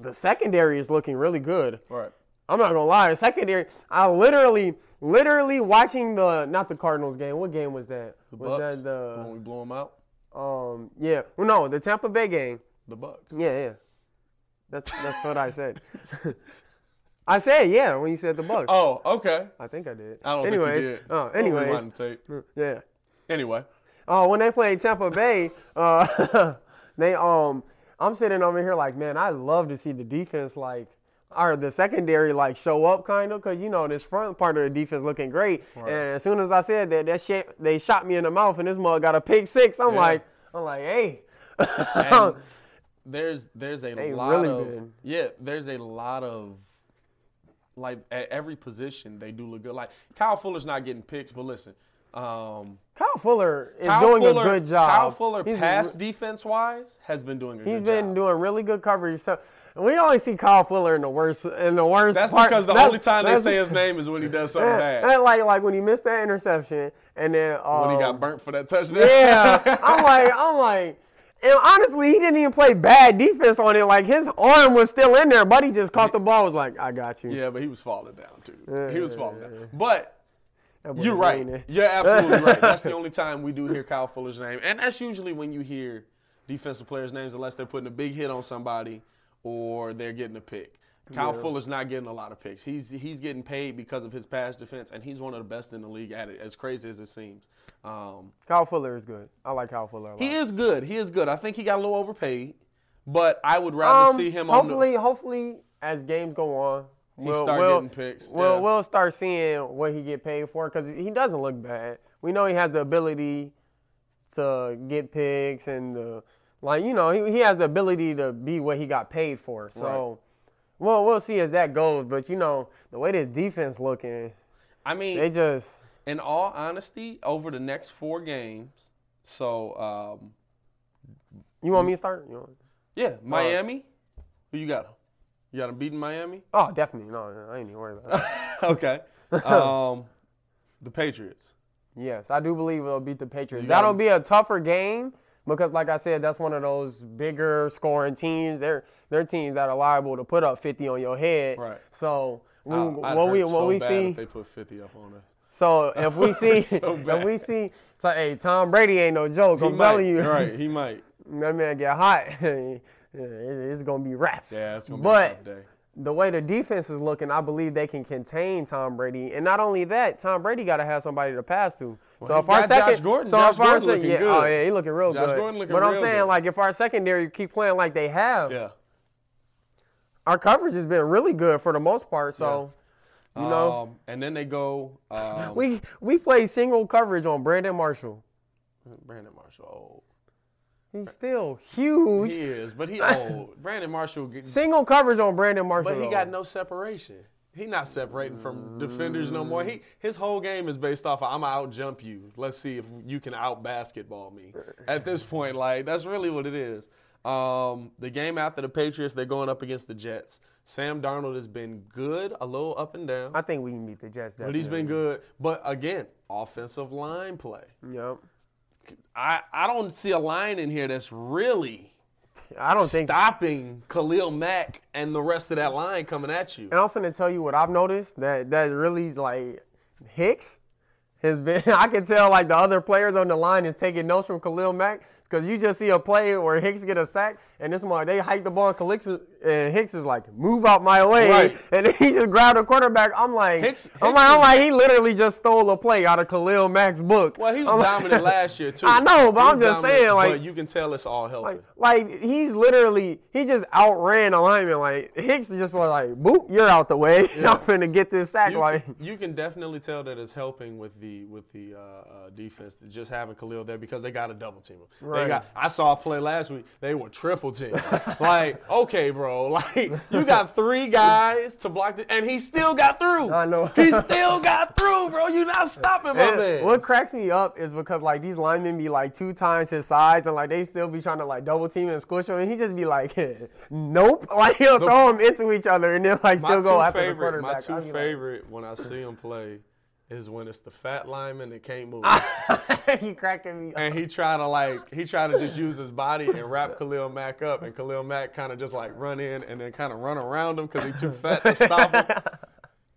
The secondary is looking really good. right. I'm not gonna lie, the secondary. I literally, literally watching the not the Cardinals game. What game was that? The was Bucks. that when we blew them out. um yeah well, no the Tampa Bay game? The Bucks. Yeah, yeah. That's that's what I said. I said yeah when you said the Bucks. Oh, okay. I think I did. I don't anyways, think you did. Oh, anyways, the yeah. Anyway, Oh, when they played Tampa Bay, uh, they um, I'm sitting over here like, man, I love to see the defense like, or the secondary like show up kind of, cause you know this front part of the defense looking great. And as soon as I said that, that shit, they shot me in the mouth, and this mug got a pick six. I'm Yeah. like, I'm like, hey. there's there's a They lot really of been. yeah. There's a lot of like at every position they do look good. Like Kyle Fuller's not getting picks, but listen, um, Kyle Fuller is Kyle doing Fuller, a good job. Kyle Fuller, He's- pass defense wise, has been doing a He's been job. doing really good coverage. So we only see Kyle Fuller in the worst in the worst. That's part. because the That's- only time they say his name is when he does something bad. and like like when he missed that interception, and then um, When he got burnt for that touchdown. Yeah, I'm like I'm like, and honestly, he didn't even play bad defense on it. Like his arm was still in there, but he just caught the ball. Was like, I got you. yeah, but he was falling down too. he was falling down. But You're right. You're absolutely right. That's the only time we do hear Kyle Fuller's name, and that's usually when you hear defensive players' names, unless they're putting a big hit on somebody or they're getting a pick. Kyle Fuller's not getting a lot of picks. He's he's getting paid because of his pass defense, and he's one of the best in the league at it. As crazy as it seems, um, Kyle Fuller is good. I like Kyle Fuller a lot. he is good. He is good. I think he got a little overpaid, but I would rather Um, see him on the. hopefully, hopefully, as games go on, we'll start we'll, getting picks, We'll yeah. we'll start seeing what he get paid for because he doesn't look bad. We know he has the ability to get picks and the like. You know, he, he has the ability to be what he got paid for. So, well, we'll see as that goes. But you know, the way this defense looking, I mean, they just in all honesty, over the next four games, so um, You want me to start? You want- yeah, Miami. Who you got? You got them beating Miami? Oh, definitely. No, no, I ain't even worried about that. okay. Um, the Patriots. yes, I do believe it'll beat the Patriots. You That'll be a tougher game because, like I said, that's one of those bigger scoring teams. They're they're teams that are liable to put up 50 on your head. Right. So we, I- when we when so we bad see if they put 50 up on us. so if we see so if we see so, hey Tom Brady ain't no joke. He I'm telling you. Right, he might. that man get hot. It's gonna be wraps. Yeah, it's gonna be but a tough day. The way the defense is looking, I believe they can contain Tom Brady. And not only that, Tom Brady got to have somebody to pass to. so if our second, Josh Gordon. so Josh if our Gordon se- looking yeah, good. oh yeah, he looking real Josh good. Gordon looking but I'm saying good. like if our secondary keep playing like they have, Yeah. our coverage has been really good for the most part. So you know, Um, and then they go. Um, we we play single coverage on Brandon Marshall. Brandon Marshall old. He's still huge. He is, but he old. Brandon Marshall. get- Single coverage on Brandon Marshall. But he though. got no separation. He not separating from defenders no more. He his whole game is based off of I'm out jump you. Let's see if you can out basketball me. At this point, like that's really what it is. Um, the game after the Patriots, they're going up against the Jets. Sam Darnold has been good, a little up and down, I think we can beat the Jets. but he's been good. But again, offensive line play. Yep. I I don't see a line in here that's really I don't think stopping Khalil Mack and the rest of that line coming at you. And I'm finna tell you what I've noticed that that really is like Hicks has been. I can tell like the other players on the line is taking notes from Khalil Mack because you just see a play where Hicks get a sack and this one they hike the ball and Khalil and Hicks is like move out my way Right. and then he just grabbed the quarterback. I'm like, Hicks- I'm like, I'm like he literally just stole a play out of Khalil Mack's book. Well, he was I'm like- dominant last year too. I know, but I'm just saying, like- you can tell it's all helping. Like, like he's literally he just outran a lineman. Like Hicks just was like, "Boop, you're out the way. I'm finna get this sack." you, like, you can definitely tell that it's helping with the with the uh, uh, defense to just having Khalil there because they got a double team him. Right. They got. I saw a play last week. They were triple team. like, okay, bro. Like, you got three guys to block, the, and he still got through. I know. he still got through, bro. You not stopping my And man. what cracks me up is because like these linemen be like two times his size, and like they still be trying to like double team and squish him, and he just be like, "Nope." Like he'll throw them into each other, and then like my still go after the favorite, quarterback. my two be like- favorite when I see him play is when it's the fat lineman that can't move. he cracking me. up. and he tried to like he tried to just use his body and wrap Khalil Mack up, and Khalil Mack kind of just like run in and then kind of run around him because he's too fat to stop him.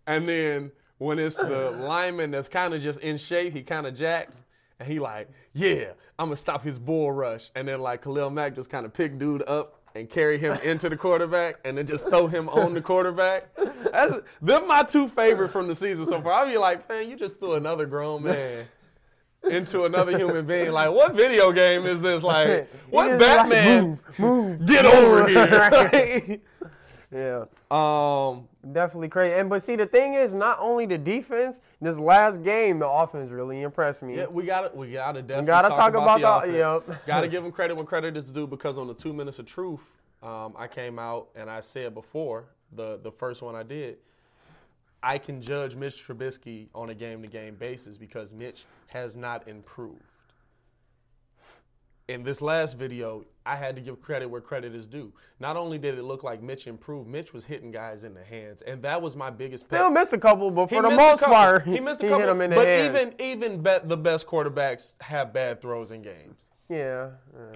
And then when it's the lineman that's kind of just in shape, he kind of jacked, and he like, yeah, I'm gonna stop his bull rush, and then like Khalil Mack just kind of pick dude up. And carry him into the quarterback, and then just throw him on the quarterback. That's them my two favorite from the season so far. I'll be like, man, you just threw another grown man into another human being. Like, what video game is this? Like, what be like, Batman? move, move, Get move. over here. Yeah. um, Definitely crazy. And but see, the thing is, not only the defense. This last game, the offense really impressed me. yeah, we got to we got to definitely gotta talk, talk about, about the the- offense. yep. got to give them credit when credit is due because on the two minutes of truth, um, I came out and I said before the the first one I did. I can judge Mitch Trubisky on a game to game basis because Mitch has not improved. In this last video, I had to give credit where credit is due. Not only did it look like Mitch improved, Mitch was hitting guys in the hands, and that was my biggest. Still pet- missed a couple, but He for the most part, he missed a couple. he hit them in the but hands. even even bet the best quarterbacks have bad throws in games. Yeah, yeah.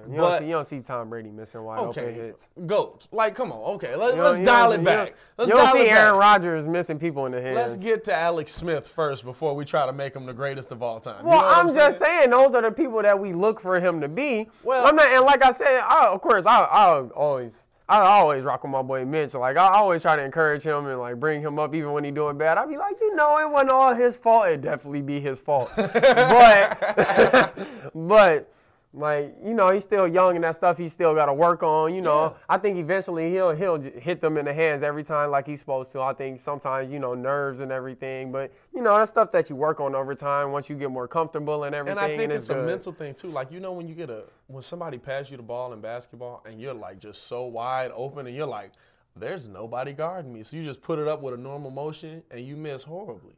you, But- don't see, you don't see Tom Brady missing wide open hits. goat. Like, come on. Okay, let, You us you dial don't- it you back. don't- Let's you don't see Aaron. Rodgers missing people in the hands. Let's get to Alex Smith first before we try to make him the greatest of all time. You Well, know what I'm, just saying those are the people that we look for him to be. Well- I'm not, and like I said, I, of course, I, I always, I always rock with my boy Mitch. Like I always try to encourage him and like bring him up, even when he doing bad. I'd be like, you know, it wasn't all his fault. It definitely be his fault, but, but. Like you know, he's still young and that stuff he still got to work on. You know, Yeah. I think eventually he'll he'll hit them in the hands every time like he's supposed to. I think sometimes you know nerves and everything, but you know that's stuff that you work on over time once you get more comfortable and everything. And I think it's a mental thing too. Like you know when you get a when somebody pass you the ball in basketball and you're like just so wide open and you're like, there's nobody guarding me. So you just put it up with a normal motion and you miss horribly.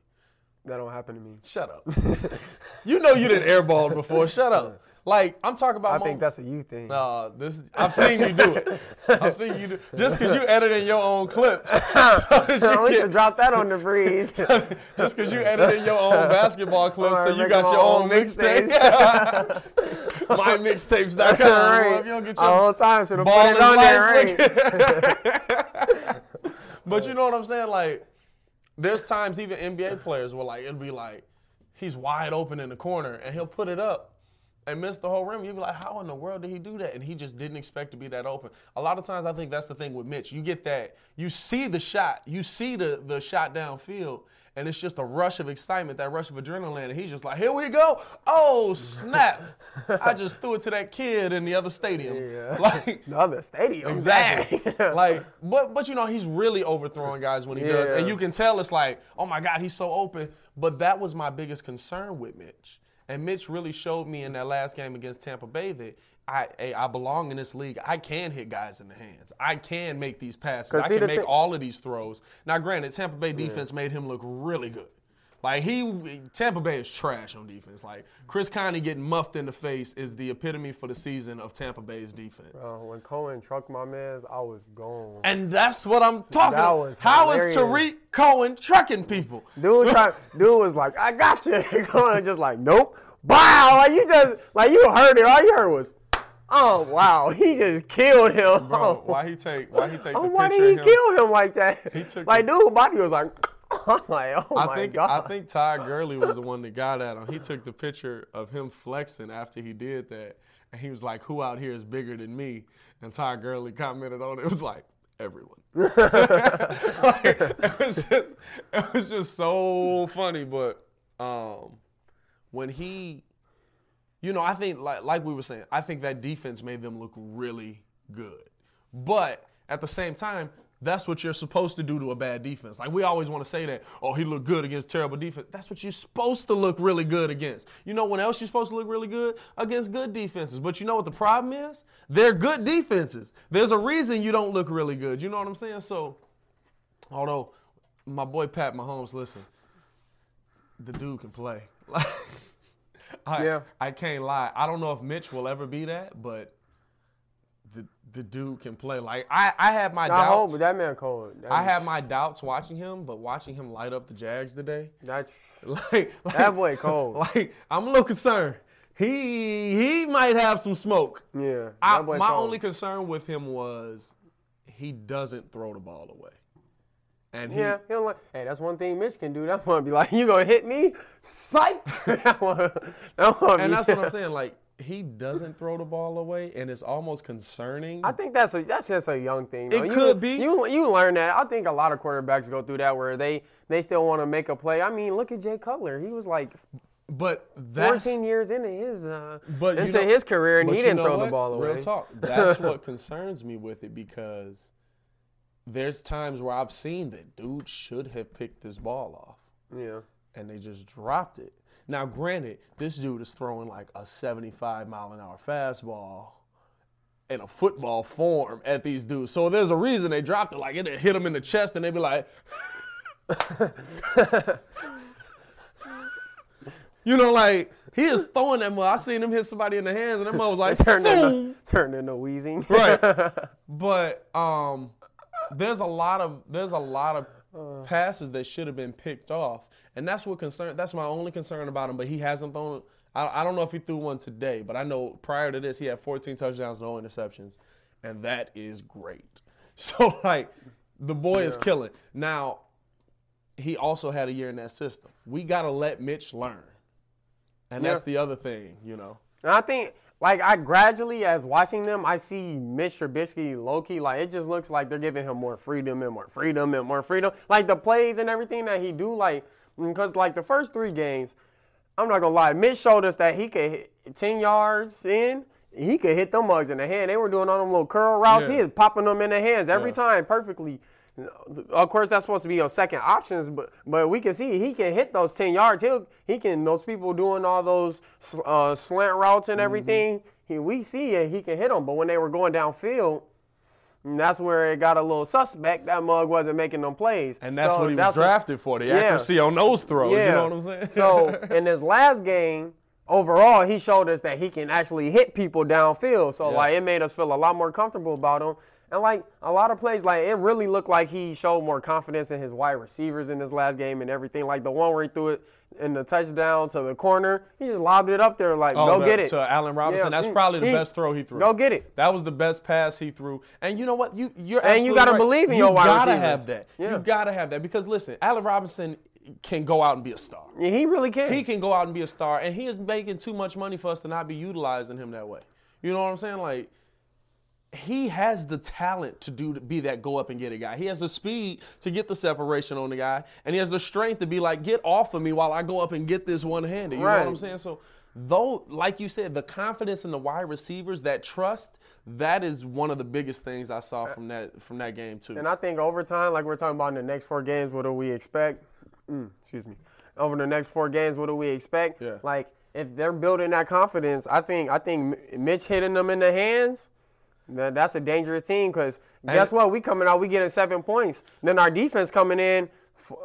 That don't happen to me. Shut up. you know you didn't airball before. Shut up. Like I'm talking about. I think that's a you thing. Nah, this I've seen you do it. I've seen you do just because you editing your own clips. so we you should get- drop that on the breeze. just because you editing your own basketball clips, so you got your own own mixtape. My mixtapes.com. right. If you don't get your whole time should have ball put it on there, right? But you know what I'm saying? Like, there's times even NBA players will like, it'll be like, he's wide open in the corner and he'll put it up and miss the whole rim. You'd be like, how in the world did he do that? And he just didn't expect to be that open. A lot of times I think that's the thing with Mitch. You get that, you see the shot, you see the, the shot downfield, and it's just a rush of excitement, that rush of adrenaline. And he's just like, here we go. Oh, snap. I just threw it to that kid in the other stadium. Yeah. Like, the other stadium. Exactly. like, but but you know, he's really overthrowing guys when he does, and you can tell it's like, oh my God, he's so open. But that was my biggest concern with Mitch, and Mitch really showed me in that last game against Tampa Bay that. I, I belong in this league. I can hit guys in the hands. I can make these passes. I can make thi- all of these throws. Now, granted, Tampa Bay defense made him look really good. Like he, Tampa Bay is trash on defense. Like Chris Conte getting muffed in the face is the epitome for the season of Tampa Bay's defense. Uh, when Cohen trucked my mans, I was gone. And that's what I'm talking That about. was How is hilarious. Tarik Cohen trucking people? Dude, try, dude was like, I got you. Cohen just like, nope. Wow. Like you just, like you heard it. All you heard was, oh wow. He just killed him. Bro, why he take why he take oh, the why did he him? kill him like that? He took like, the- dude, body was like, I'm like, oh I my think god. I think Ty Gurley was the one that got at him. He took the picture of him flexing after he did that, and he was like, "Who out here is bigger than me?" And Ty Gurley commented on it. It was like everyone. Like, it was just it was just so funny. But um, when he, you know, I think like like we were saying, I think that defense made them look really good. But at the same time, that's what you're supposed to do to a bad defense. Like we always want to say that, oh, he looked good against terrible defense. That's what you're supposed to look really good against. You know when else you're supposed to look really good? Against good defenses. But you know what the problem is? They're good defenses. There's a reason you don't look really good. You know what I'm saying? So, although my boy Pat Mahomes, listen, the dude can play. I, Yeah. I can't lie. I don't know if Mitch will ever be that, but the dude can play. Like I, I have my I hope doubts. that man Cohen. That I have my doubts watching him, but watching him light up the Jags today, that. like, like That boy cold. Like I'm a little concerned. He he might have some smoke. Yeah, I, my cold. only concern with him was he doesn't throw the ball away. And he, Yeah, he like. Hey, that's one thing Mitch can do. That one be like, you gonna hit me? Psych. that one, that one and be- that's what I'm saying. Like he doesn't throw the ball away, and it's almost concerning. I think that's a that's just a young thing. though. It You- could be. You you learn that. I think a lot of quarterbacks go through that where they they still want to make a play. I mean, look at Jay Cutler. He was like but that's 14 years into his uh but into know- his career, and he didn't throw the ball away. Real talk. That's what concerns me with it because there's times where I've seen that dude should have picked this ball off. Yeah. and they just dropped it. Now, granted, this dude is throwing like a 75 mile an hour fastball in a football form at these dudes. So there's a reason they dropped it. Like it hit him in the chest, and they'd be like, you know, like he is throwing that mother. I seen him hit somebody in the hands, and that mother was like, Turned into turned into wheezing. right. But um, there's a lot of there's a lot of passes that should have been picked off, and that's what concern. That's my only concern about him. But he hasn't thrown. I, I don't know if he threw one today, but I know prior to this he had 14 touchdowns, no interceptions, and that is great. So like, the boy is killing. Now, he also had a year in that system. We got to let Mitch learn, and that's the other thing, you know. And I think, like, I gradually, as watching them, I see Mitch Trubisky low key. Like, it just looks like they're giving him more freedom and more freedom and more freedom. Like the plays and everything that he do, like, because like the first three games, I'm not gonna lie, Mitch showed us that he could hit 10 yards in. He could hit them mugs in the hand. They were doing all them little curl routes. He is popping them in the hands every Yeah. time perfectly. Of course, that's supposed to be your second options, but but we can see he can hit those ten yards. He'll he can those people doing all those uh, slant routes and everything. He, we see it, he can hit them. But when they were going downfield, And that's where it got a little suspect. That mug wasn't making them plays. And that's So what he was that's what- drafted for, the Yeah. accuracy on those throws. You know what I'm saying? so in this last game, overall, he showed us that he can actually hit people downfield. So Yeah. like it made us feel a lot more comfortable about him. And like a lot of plays, like it really looked like he showed more confidence in his wide receivers in this last game and everything. Like the one where he threw it in the touchdown to the corner, he just lobbed it up there like, Oh, go the- get it. To Allen Robinson. Yeah, That's probably the he- best throw he threw. Go get it. That was the best pass he threw. And you know what? You you're And you gotta right. believe in you your wide receivers. You gotta have that. Yeah. You gotta have that because listen, Allen Robinson can go out and be a star. Yeah, he really can. He can go out and be a star, and he is making too much money for us to not be utilizing him that way. You know what I'm saying? Like he has the talent to do to be that go up and get a guy. He has the speed to get the separation on the guy, and he has the strength to be like, get off of me while I go up and get this one handed. You know what I'm saying? So though, like you said, the confidence in the wide receivers, that trust, that is one of the biggest things I saw from that from that game too. And I think over time, like we're talking about in the next four games, what do we expect? Mm, excuse me. Over the next four games, what do we expect? Yeah. Like if they're building that confidence, I think I think Mitch hitting them in the hands. That, that's a dangerous team because guess what? We coming out, we getting seven points. Then our defense coming in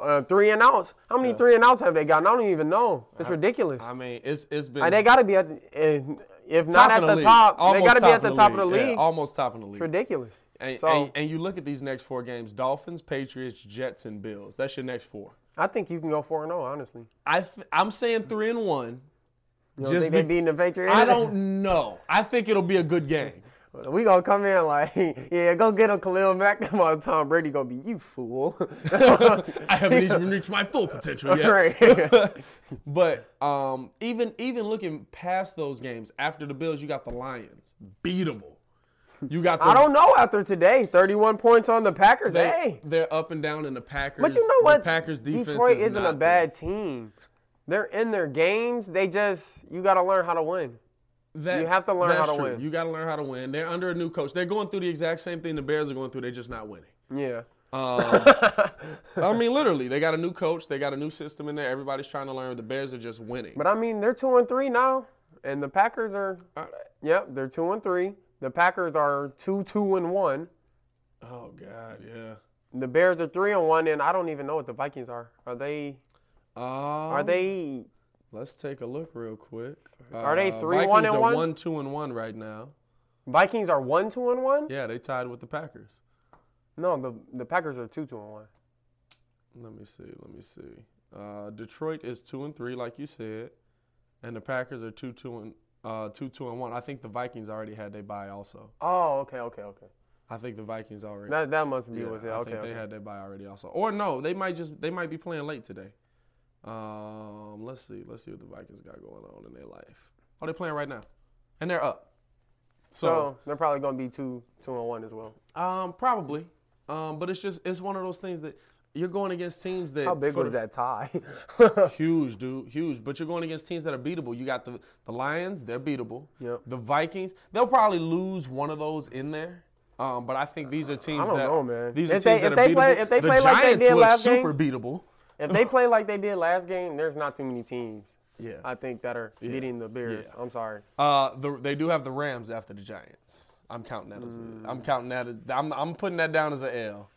uh, three and outs. How many three and outs have they gotten? I don't even know. It's ridiculous. I mean, it's it's been Like, they got to be at the, if not at the, top, they got to be at the top of the Yeah, league. almost top of the league. it's ridiculous. And, so and, and you look at these next four games: Dolphins, Patriots, Jets, and Bills. That's your next four. I think you can go four and zero. Honestly, I th- I'm saying three and one. you don't think they beating the Patriots? I don't know. I think it'll be a good game. We gonna come in like, yeah, go get a Khalil Mack. On, Tom Brady gonna be you fool. I haven't even reached my full potential yet. right. But um, even even looking past those games, after the Bills, you got the Lions, beatable. You got. The, I don't know after today. 31 points on the Packers. They, hey, They're up and down in the Packers. but you know what? The? Packers defense Detroit is isn't a bad team. They're in their games. They just you gotta learn how to win. That- You have to learn how to true. win. You got to learn how to win. They're under a new coach. They're going through the exact same thing the Bears are going through. They're just not winning. Yeah. I mean, literally, they got a new coach. They got a new system in there. Everybody's trying to learn. The Bears are just winning. But I mean, they're two and three now, and the Packers are. Yep, they're two and three. The Packers are two, two and one. oh God, yeah. The Bears are three and one, and I don't even know what the Vikings are. Are they? Um, Are they? Let's take a look real quick. Are they Uh, three, Vikings one, and are one? one, two, and one right now. Vikings are one, two and one. Yeah, they tied with the Packers. No, the the Packers are two, two and one. Let me see. Let me see. Uh, Detroit is two and three, like you said, and the Packers are two, two, and uh, two, two, and one. I think the Vikings already had their bye also. Oh, okay, okay, okay. I think the Vikings already. That that must be Yeah, what's it. I Okay, think okay. they had their bye already also. Or no, they might just they might be playing late today. Um, let's see, let's see what the Vikings got going on in their life. Oh, they're playing right now, and they're up. so So, they're probably gonna be two, two and one as well. um, probably, um, but it's just it's one of those things that you're going against teams that How big was the- that tie? Huge, dude, huge. But you're going against teams that are beatable. You got the the Lions, they're beatable. Yep. The Vikings, they'll probably lose one of those in there. Um, but I think these are teams I don't that know, man. these are If they- teams if that are they play- beatable. if they the play like they Giants did look last super game- beatable. If they play like they did last game, there's not too many teams. Yeah. I think that are beating the Bears. Yeah. I'm sorry. Uh, the, they do have the Rams after the Giants. I'm counting that as Mm. a, I'm counting that as I'm, I'm putting that down as an L.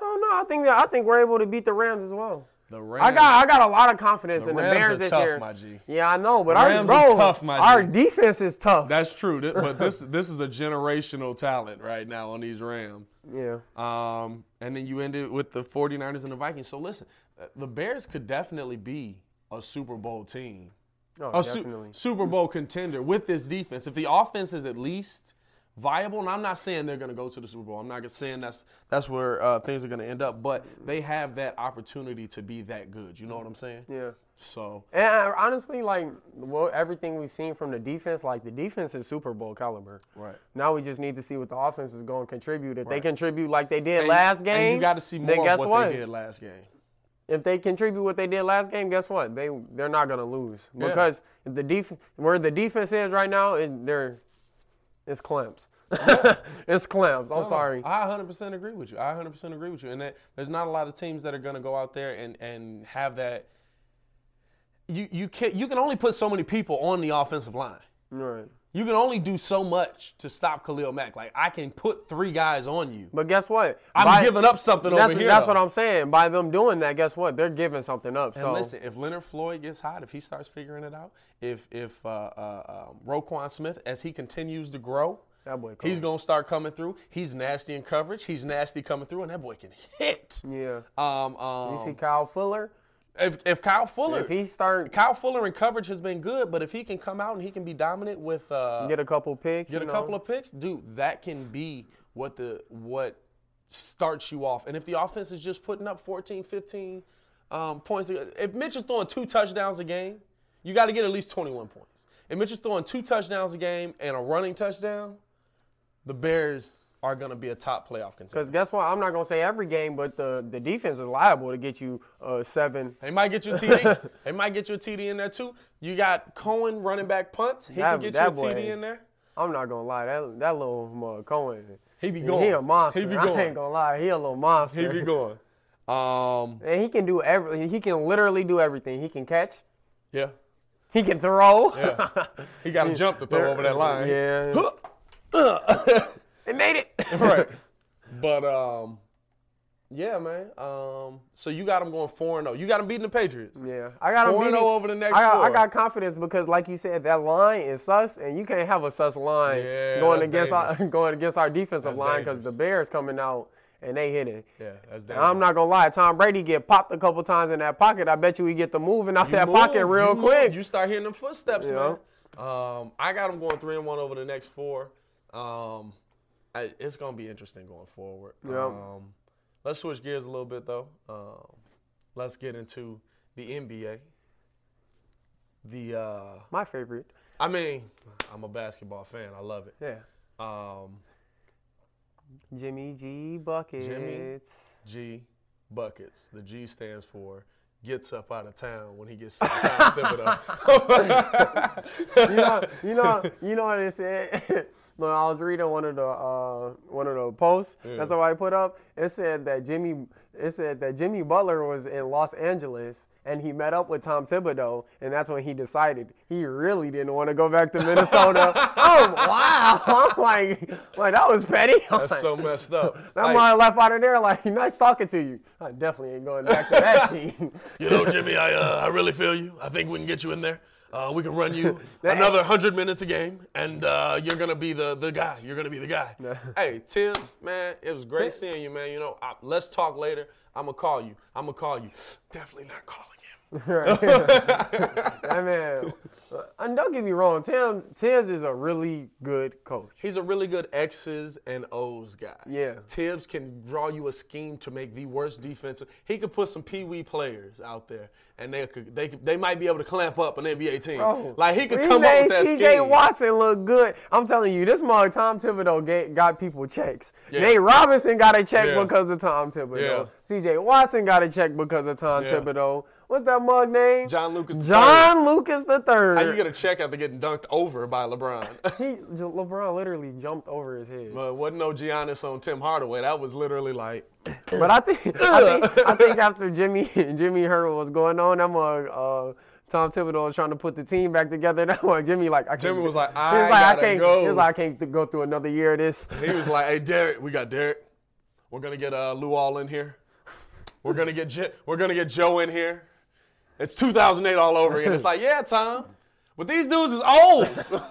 Oh no, I think I think we're able to beat the Rams as well. The Rams. I got I got a lot of confidence The in the Rams Bears this tough, year. my G. Yeah, I know, but our bro, tough, my our defense is tough. That's true, but this this is a generational talent right now on these Rams. yeah. Um, and then you ended with the 49ers and the Vikings. So listen, uh, the Bears could definitely be a Super Bowl team. Oh, a su- definitely. Super Bowl contender with this defense. If the offense is at least viable, and I'm not saying they're going to go to the Super Bowl. I'm not saying that's that's where uh, things are going to end up, but they have that opportunity to be that good. You know what I'm saying? Yeah. So And uh, honestly, like well, everything we've seen from the defense, like the defense is Super Bowl caliber. Right. Now we just need to see what the offense is going to contribute. If they contribute like they did and- last game, and you got to see then more guess of what, what? they did last game. If they contribute what they did last game, guess what? They they're not going to lose because if the def- where the defense is right now, they're it's clamps. it's clamps. I'm No, sorry. I 100% agree with you. I 100% agree with you. And that there's not a lot of teams that are going to go out there and, and have that. You you can you can only put so many people on the offensive line. Right. You can only do so much to stop Khalil Mack. Like I can put three guys on you. But guess what? I'm By- giving up something that's, over here. That's though. what I'm saying. By them doing that, guess what? They're giving something up. And so listen, if Leonard Floyd gets hot, if he starts figuring it out, if if uh, uh, um, Roquan Smith, as he continues to grow, That boy he's gonna start coming through. He's nasty in coverage. He's nasty coming through, and that boy can hit. yeah. Um, um, You see Kyle Fuller? If if Kyle Fuller, If he start Kyle Fuller in coverage has been good, but if he can come out and he can be dominant with uh, get a couple picks, get a know, couple of picks, dude, that can be what the what starts you off. And if the offense is just putting up 14, 15 um, points, if Mitch is throwing two touchdowns a game, you got to get at least 21 points. If Mitch is throwing two touchdowns a game and a running touchdown, the Bears are going to be a top playoff contender. Because guess what? I'm not gonna say every game, but the the defense is liable to get you uh, seven. They might get you a TD. they might get you a TD in there too. You got Cohen running back punts. He That- can get you a TD in there. I'm not gonna lie, that that little uh, Cohen, He be going. he going. a monster. He be I going. ain't gonna lie, he a little monster. He be going. Um, And he can do every. He can literally do everything. He can catch. yeah. He can throw. Yeah. He got to jump to throw over that line. Yeah. They made it. right. But um, yeah, man. Um, so you got them going four and zero. You got them beating the Patriots. Yeah, I got them 4-0 over the next I got, I got confidence because, like you said, that line is sus, and you can't have a sus line Yeah, going against our, going against our defensive That's line because the. Bears coming out and they hit it. Yeah, that's And I'm not gonna lie, Tom Brady get popped a couple times in that pocket. I bet you he get the moving out You that move, pocket real you move, quick. You start hearing them footsteps, Yeah. man. Um, I got them going three and one over the next four. Um, I, it's gonna be interesting going forward. Yep. Um, let's switch gears a little bit though. Um, let's get into the NBA. The uh, My favorite. I mean, I'm a basketball fan. I love it. Yeah. Um, Jimmy G buckets. Jimmy G buckets. The G stands for gets up out of town when he gets to Thibodeau. you know, you know, you know what it said. when I was reading one of the uh, one of the posts, that's what I put up. It said that Jimmy, it said that Jimmy Butler was in Los Angeles and he met up with Tom Thibodeau, and that's when he decided he really didn't want to go back to Minnesota. oh wow! I'm like, like that was petty. I'm That's like, so messed up. That Like, man left out of there like nice talking to you. I definitely ain't going back to that team. you know, Jimmy, I uh, I really feel you. I think we can get you in there. Uh, we can run you another hundred minutes a game, and uh, you're gonna be the the guy. You're gonna be the guy. hey, Thibs, man, it was great seeing you, man. You know, I, let's talk later. I'm gonna call you. I'm gonna call you. Definitely not calling him. I mean, uh, Uh, and don't get me wrong, Tim Thibs is a really good coach. He's a really good X's and O's guy. Yeah. Thibs can draw you a scheme to make the worst defensive. He could put some pee wee players out there, and they could they could, they might be able to clamp up an NBA team. Bro, like he could he come up made with that CJ. Watson look good. I'm telling you, this mug Tom Thibodeau ga- got people checks. Yeah. Nate Robinson got a check Yeah. because of Tom Thibodeau. Yeah. CJ Watson got a check because of Tom Yeah. Thibodeau. What's that mug name? John Lucas John Lucas the third. How you get a check after getting dunked over by LeBron? he LeBron literally jumped over his head. but wasn't no Giannis on Tim Hardaway. That was literally like, But I think I think I think after Jimmy Jimmy heard what was going on, I'm uh, Tom Thibodeau was trying to put the team back together. That one, Jimmy like I can't. Jimmy was like, "I was like, gotta I can't. go." He was like, I can't go through another year of this. he was like, hey Derek, we got Derek. We're gonna get uh, Luol in here. We're gonna get Je- we're gonna get Joe in here. It's 2008 all over again. It's like, yeah, Tom, but these dudes is old.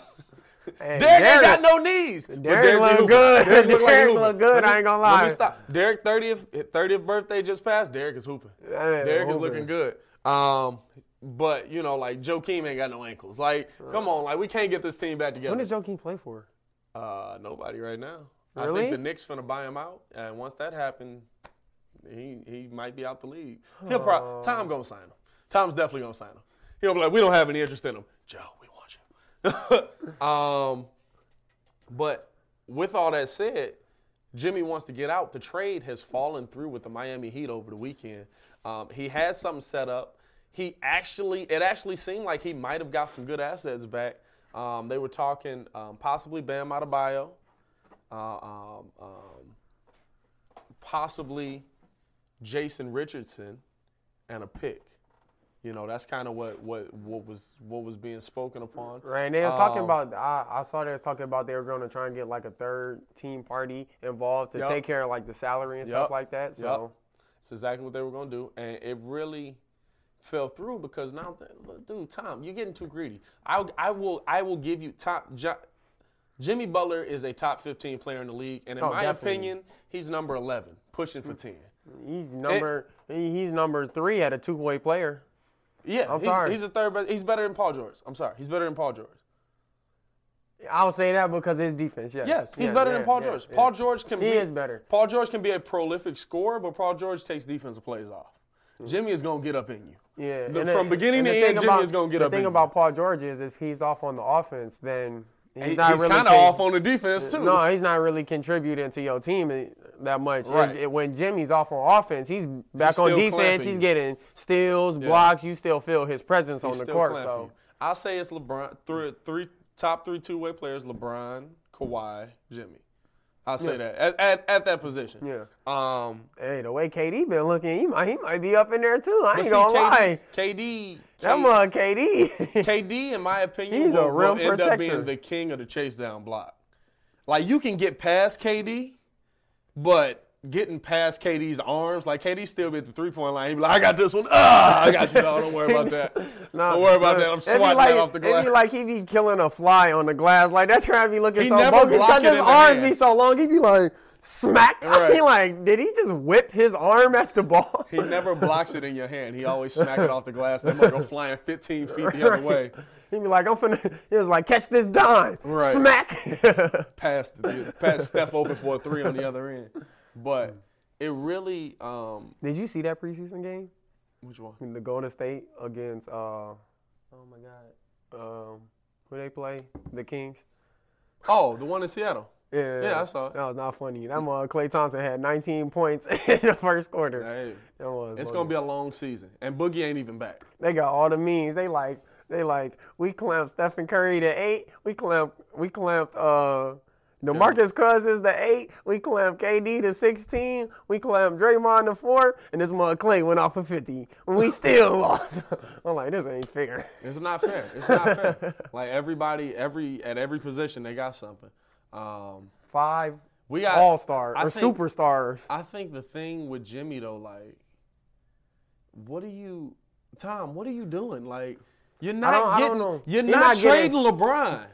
And Derek, ain't got no knees. But Derek look good. Derek look Derek hooping. look good, I ain't gonna lie. Let me stop. Derek 30th 30th birthday just passed. Derek is hooping. Derek is looking good. Um, but you know, like Joakim ain't got no ankles. Like, come on, like we can't get this team back together. When does Joakim play for? Uh, nobody right now. I think the Knicks finna buy him out, and once that happens, he he might be out the league. He'll probably Tom gonna sign him. Tom's definitely gonna sign him. He'll be like, we don't have any interest in him. Joe, we want you. um, but with all that said, Jimmy wants to get out. The trade has fallen through with the Miami Heat over the weekend. Um, he had something set up. He actually, it actually seemed like he might have got some good assets back. Um, they were talking um, possibly Bam Adebayo, uh, um, um, possibly Jason Richardson, and a pick. You know, that's kind of what, what what was what was being spoken upon. Right, and they was talking Um, about. I, I saw they was talking about they were going to try and get like a third team party involved to Yup. take care of like the salary and stuff like that. So It's exactly what they were going to do, and it really fell through because now, dude, Tom, you're getting too greedy. I, I will I will give you top. Jo- Jimmy Butler is a top 15 player in the league, and in Oh, my definitely. opinion, he's number 11, pushing for 10. He's number he- he's number three at a two way player. Yeah, I'm he's, sorry. he's a third best. He's better than Paul George. I'm sorry, he's better than Paul George. I'll say that because his defense. Yes, Yes, he's Yeah, better yeah, than Paul yeah, George. Paul George can He be is better. Paul George can be a prolific scorer, but Paul George takes defensive plays off. Jimmy is gonna get up in you. Yeah, The- from the- beginning to end, Jimmy about- is gonna get up in you. The thing about Paul George is if he's off on the offense, then he's not he's really kind of off on the defense too. No, he's not really contributing to your team that much. Right. If- if- when Jimmy's off on offense, he's back He's on defense. clamping He's getting steals, blocks. You still feel his presence on the court. clamping So. I'll say it's LeBron. Three, three top three two way players: LeBron, Kawhi, Jimmy. I'll say that at, at, at that position. Yeah. Um, hey, the way KD been looking, he might he might be up in there too. I ain't see, gonna KD, lie. KD, That K- mug KD. KD, in my opinion, He's a will, real will end up being the king of the chase down block. Like you can get past KD, but getting past KD's arms, like KD still be at the three point line. He'd be like, I got this one. Ah, I got you, dog. Don't worry about that. Nah, Don't worry about nah. that. I'm swatting like, that off the glass. It'd be like he be killing a fly on the glass. Like that's trying to be looking He so bogus. his arms be so long. He be like smack. Right. be like, did he just whip his arm at the ball? He never blocks it in your hand. He always smack it off the glass. That might go flying 15 feet the other Right. way. He'd be like, I'm finna. He was like, catch this dime. Right. Smack. Pass, the past Steph open for a three on the other end. But it really, um, Did you see that preseason game? which one? The Golden State against. uh Oh my God. Um, who they play? The Kings. Oh, the one in Seattle. Yeah, Yeah, I saw it. That was not funny. That mug, Klay Thompson had 19 points in the first quarter. Hey, That was it's gonna be a long season, and Boogie ain't even back. They got all the memes. They like they like we clamped Stephen Curry to eight. We clamped we clamped uh DeMarcus Cousins the eight. We clamped KD to sixteen. We clamped Draymond to four. And this mug Klay went off for fifty. And we still lost. I'm like, this ain't fair. It's not fair. It's not fair. Like everybody, every at every position, they got something. Um, Five we got all stars or think- superstars. I think the thing with Jimmy though, like, what are you, Tom? What are you doing? Like, you're not don't- I don't getting, you're not getting- trading LeBron.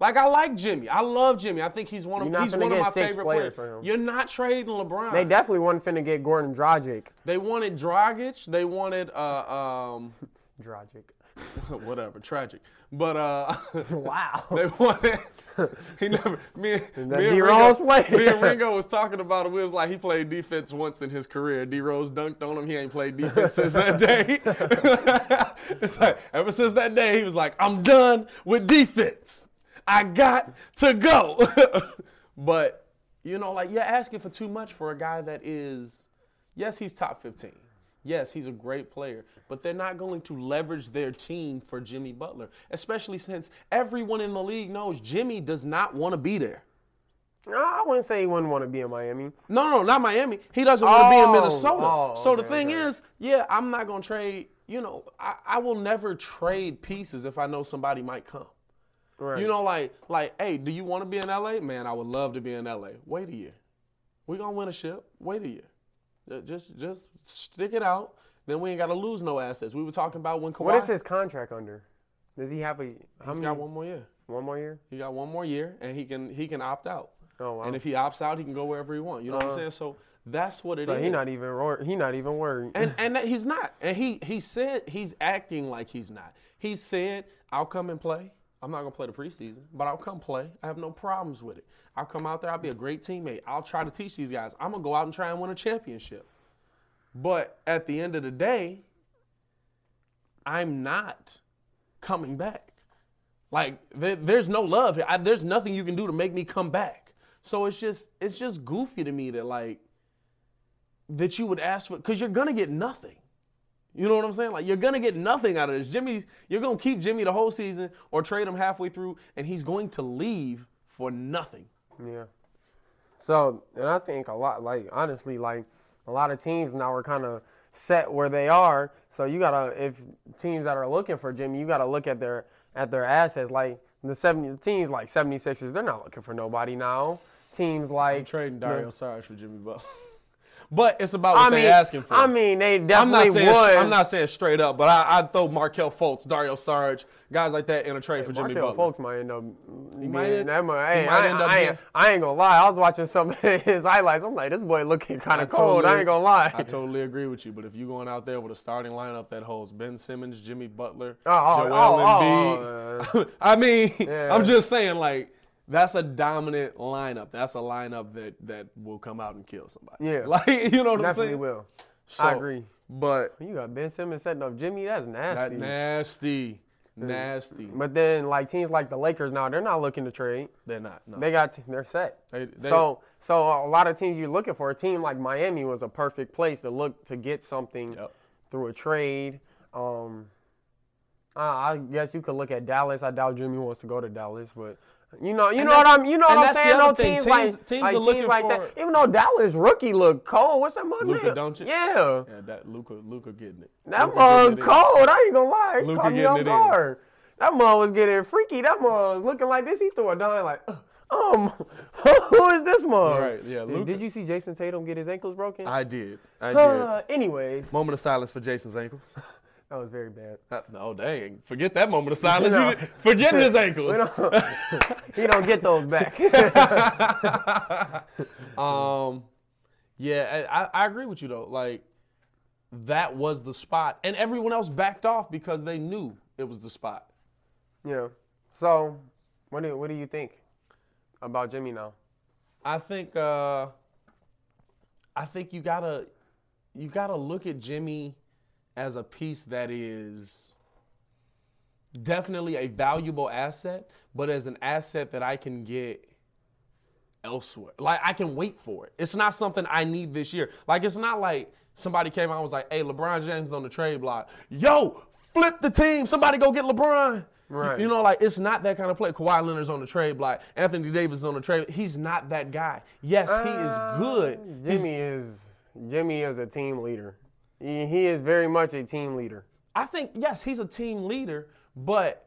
Like I like Jimmy. I love Jimmy. I think he's one of he's one of my favorite players players. for him. You're not trading LeBron. They definitely wasn't finna get Goran Dragic. They wanted Dragic. They wanted uh um Dragic. whatever tragic, but uh Wow. they wanted. He never. Me, and- me, and Ringo, me and Ringo was talking about it. We was like, he played defense once in his career. D Rose dunked on him. He ain't played defense since that day. it's like ever since that day, he was like, I'm done with defense. I got to go. but you know, like you're asking for too much for a guy that is, yes, he's top 15. Yes, he's a great player, but they're not going to leverage their team for Jimmy Butler, especially since everyone in the league knows Jimmy does not want to be there. No, I wouldn't say he wouldn't want to be in Miami. No, no, not Miami. He doesn't want to be in Oh, Minnesota. oh, so the okay, thing okay. is, yeah, I'm not going to trade. You know, I, I will never trade pieces if I know somebody might come. Right. You know, like, like, hey, do you want to be in LA? Man, I would love to be in LA. Wait a year. We're gonna win a ship. Wait a year. Uh, Just, just stick it out. Then we ain't gotta lose no assets. We were talking about when Kawhi. What is his contract under? Does he have a how He's many? got one more year. one more year? He got one more year, and he can he can opt out. Oh, wow. And if he opts out, he can go wherever he wants. You know what I'm saying? So that's what it is. So he not even wor- he not even worried. and and he's not. And he he said he's acting like he's not. He said, "I'll come and play. I'm not gonna play the preseason, but I'll come play. I have no problems with it. I'll come out there. I'll be a great teammate. I'll try to teach these guys. I'm gonna go out and try and win a championship. But at the end of the day, I'm not coming back. Like there, there's no love. I, there's nothing you can do to make me come back. So it's just it's just goofy to me that like that you would ask for because you're gonna get nothing. You know what I'm saying? Like you're gonna get nothing out of this. Jimmy's you're gonna keep Jimmy the whole season or trade him halfway through, and he's going to leave for nothing. Yeah. So, and I think a lot, like honestly, like a lot of teams now are kind of set where they are. So you gotta if teams that are looking for Jimmy, you gotta look at their at their assets. Like the 70 teams like 76ers, they're not looking for nobody now. Teams like I'm trading the- Dario Saric for Jimmy Butler. but it's about what I they mean, asking for. I mean, they I'm definitely not saying would. I'm not saying straight up, but I, I'd throw Markelle Fultz, Dario Saric, guys like that in a trade for Jimmy Markelle Butler. Fultz might end up. Being, might end- that might, he hey, might I, end up I, being- ain't, I ain't gonna lie. I was watching some of his highlights. I'm like, this boy looking kind of cold. I ain't gonna lie. I totally agree with you. But if you're going out there with a starting lineup that holds Ben Simmons, Jimmy Butler, Oh, oh, Joel oh, oh Embiid, oh, I mean, Yeah. I'm just saying, like that's a dominant lineup. That's a lineup that that will come out and kill somebody. Yeah. like you know what I'm Definitely saying. will. So, I agree. But You got Ben Simmons setting up Jimmy. That's nasty. that nasty. nasty, nasty. But then, like teams like the Lakers now, they're not looking to trade. They're not. No. They got they're set. They- they- so so a lot of teams you're looking for. A team like Miami was a perfect place to look to get something Yep. through a trade. Um, I, I guess you could look at Dallas. I doubt Jimmy wants to go to Dallas, but you know, you And know what I'm, you know what I'm saying. No teams, Teams- like teams like teams like for- that. Even though Dallas rookie look cold, what's that mug Luka name? Doncic? Yeah, yeah, that Luka, Luka getting it. that mug in. cold. I ain't gonna lie. It Luka caught me getting off it in. guard. That mug was getting freaky. That mug was looking like this. He threw a dime like, uh, um, who is this mug? Right, yeah, Luka. Did you see Jayson Tatum get his ankles broken? I did. I Uh, did. anyways, Moment of silence for Jayson's ankles. that was very bad. Uh, No, dang. Forget that moment of silence. You did- Forget his ankles. He don't get those back. Um, yeah, I, I I agree with you though. Like that was the spot, and everyone else backed off because they knew it was the spot. yeah. So, what do what do you think about Jimmy now? I think uh, I think you gotta you gotta look at Jimmy as a piece that is definitely a valuable asset, but as an asset that I can get elsewhere. Like I can wait for it. It's not something I need this year. Like it's not like somebody came out and was like, "Hey, LeBron James is on the trade block. Yo, flip the team. Somebody go get LeBron." Right. You know, like it's not that kind of play. Kawhi Leonard's on the trade block. Anthony Davis is on the trade. He's not that guy. Yes, he is uh, good. He's- Jimmy is Jimmy is a team leader. He, is very much a team leader. I think yes, he's a team leader, but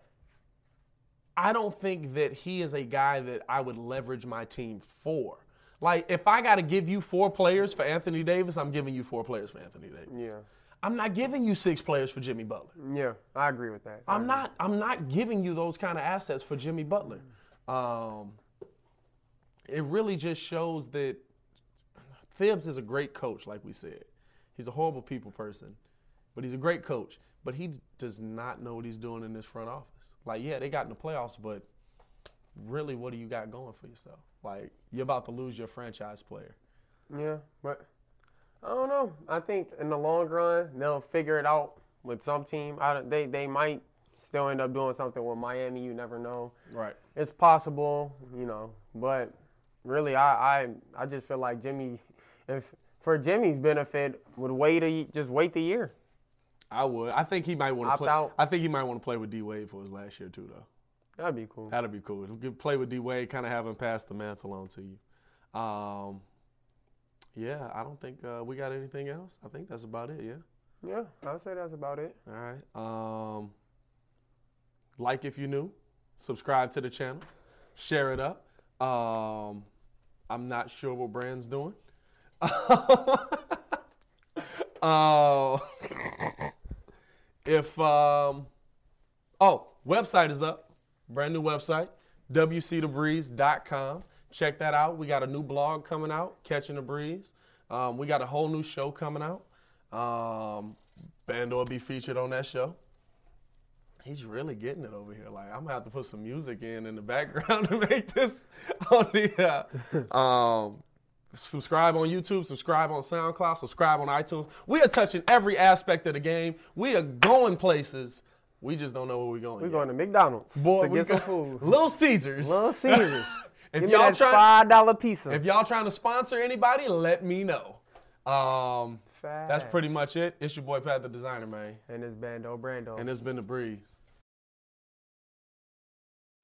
I don't think that he is a guy that I would leverage my team for. Like if I got to give you four players for Anthony Davis, I'm giving you four players for Anthony Davis. Yeah. I'm not giving you six players for Jimmy Butler. Yeah, I agree with that. I'm not. I'm not giving you those kind of assets for Jimmy Butler. Um, it really just shows that Thibs is a great coach, like we said. He's a horrible people person, but he's a great coach. But he does not know what he's doing in this front office. Like, yeah, they got in the playoffs, but really, what do you got going for yourself? Like, you're about to lose your franchise player. Yeah, but I don't know. I think in the long run they'll figure it out with some team. I, don't- they they might still end up doing something with Miami. You never know. Right. It's possible, you know. But really, I I, I just feel like Jimmy, if for Jimmy's benefit, would wait a just wait the year. I would. I think he might want to Opt play. out. I think he might want to play with D Wade for his last year too, though. That'd be cool. That'd be cool. Play with D Wade, kind of have him pass the mantle on to you. Um, yeah, I don't think uh, we got anything else. I think that's about it. Yeah. Yeah, I'd say that's about it. All right. Um, like if you're new, subscribe to the channel, share it up. Um, I'm not sure what Brand's doing. Uh, if um, oh, website is up, brand new website, wcthebreeze.com. Check that out. We got a new blog coming out, Catching the Breeze. Um, we got a whole new show coming out. Um, Bando will be featured on that show. He's really getting it over here. Like I'm gonna have to put some music in in the background to make this on the. Uh, um, subscribe on YouTube, subscribe on SoundCloud, subscribe on iTunes. We are touching every aspect of the game. We are going places. We just don't know where we're going. We're yet. going to McDonald's Boy, to get some food. Little Caesars. Little Caesars. if Give y'all that try, five dollar pizza. if y'all trying to sponsor anybody, let me know. Um, that's pretty much it. It's your boy Pat the Designer, man, and it's Bando Brando. and it's been the breeze.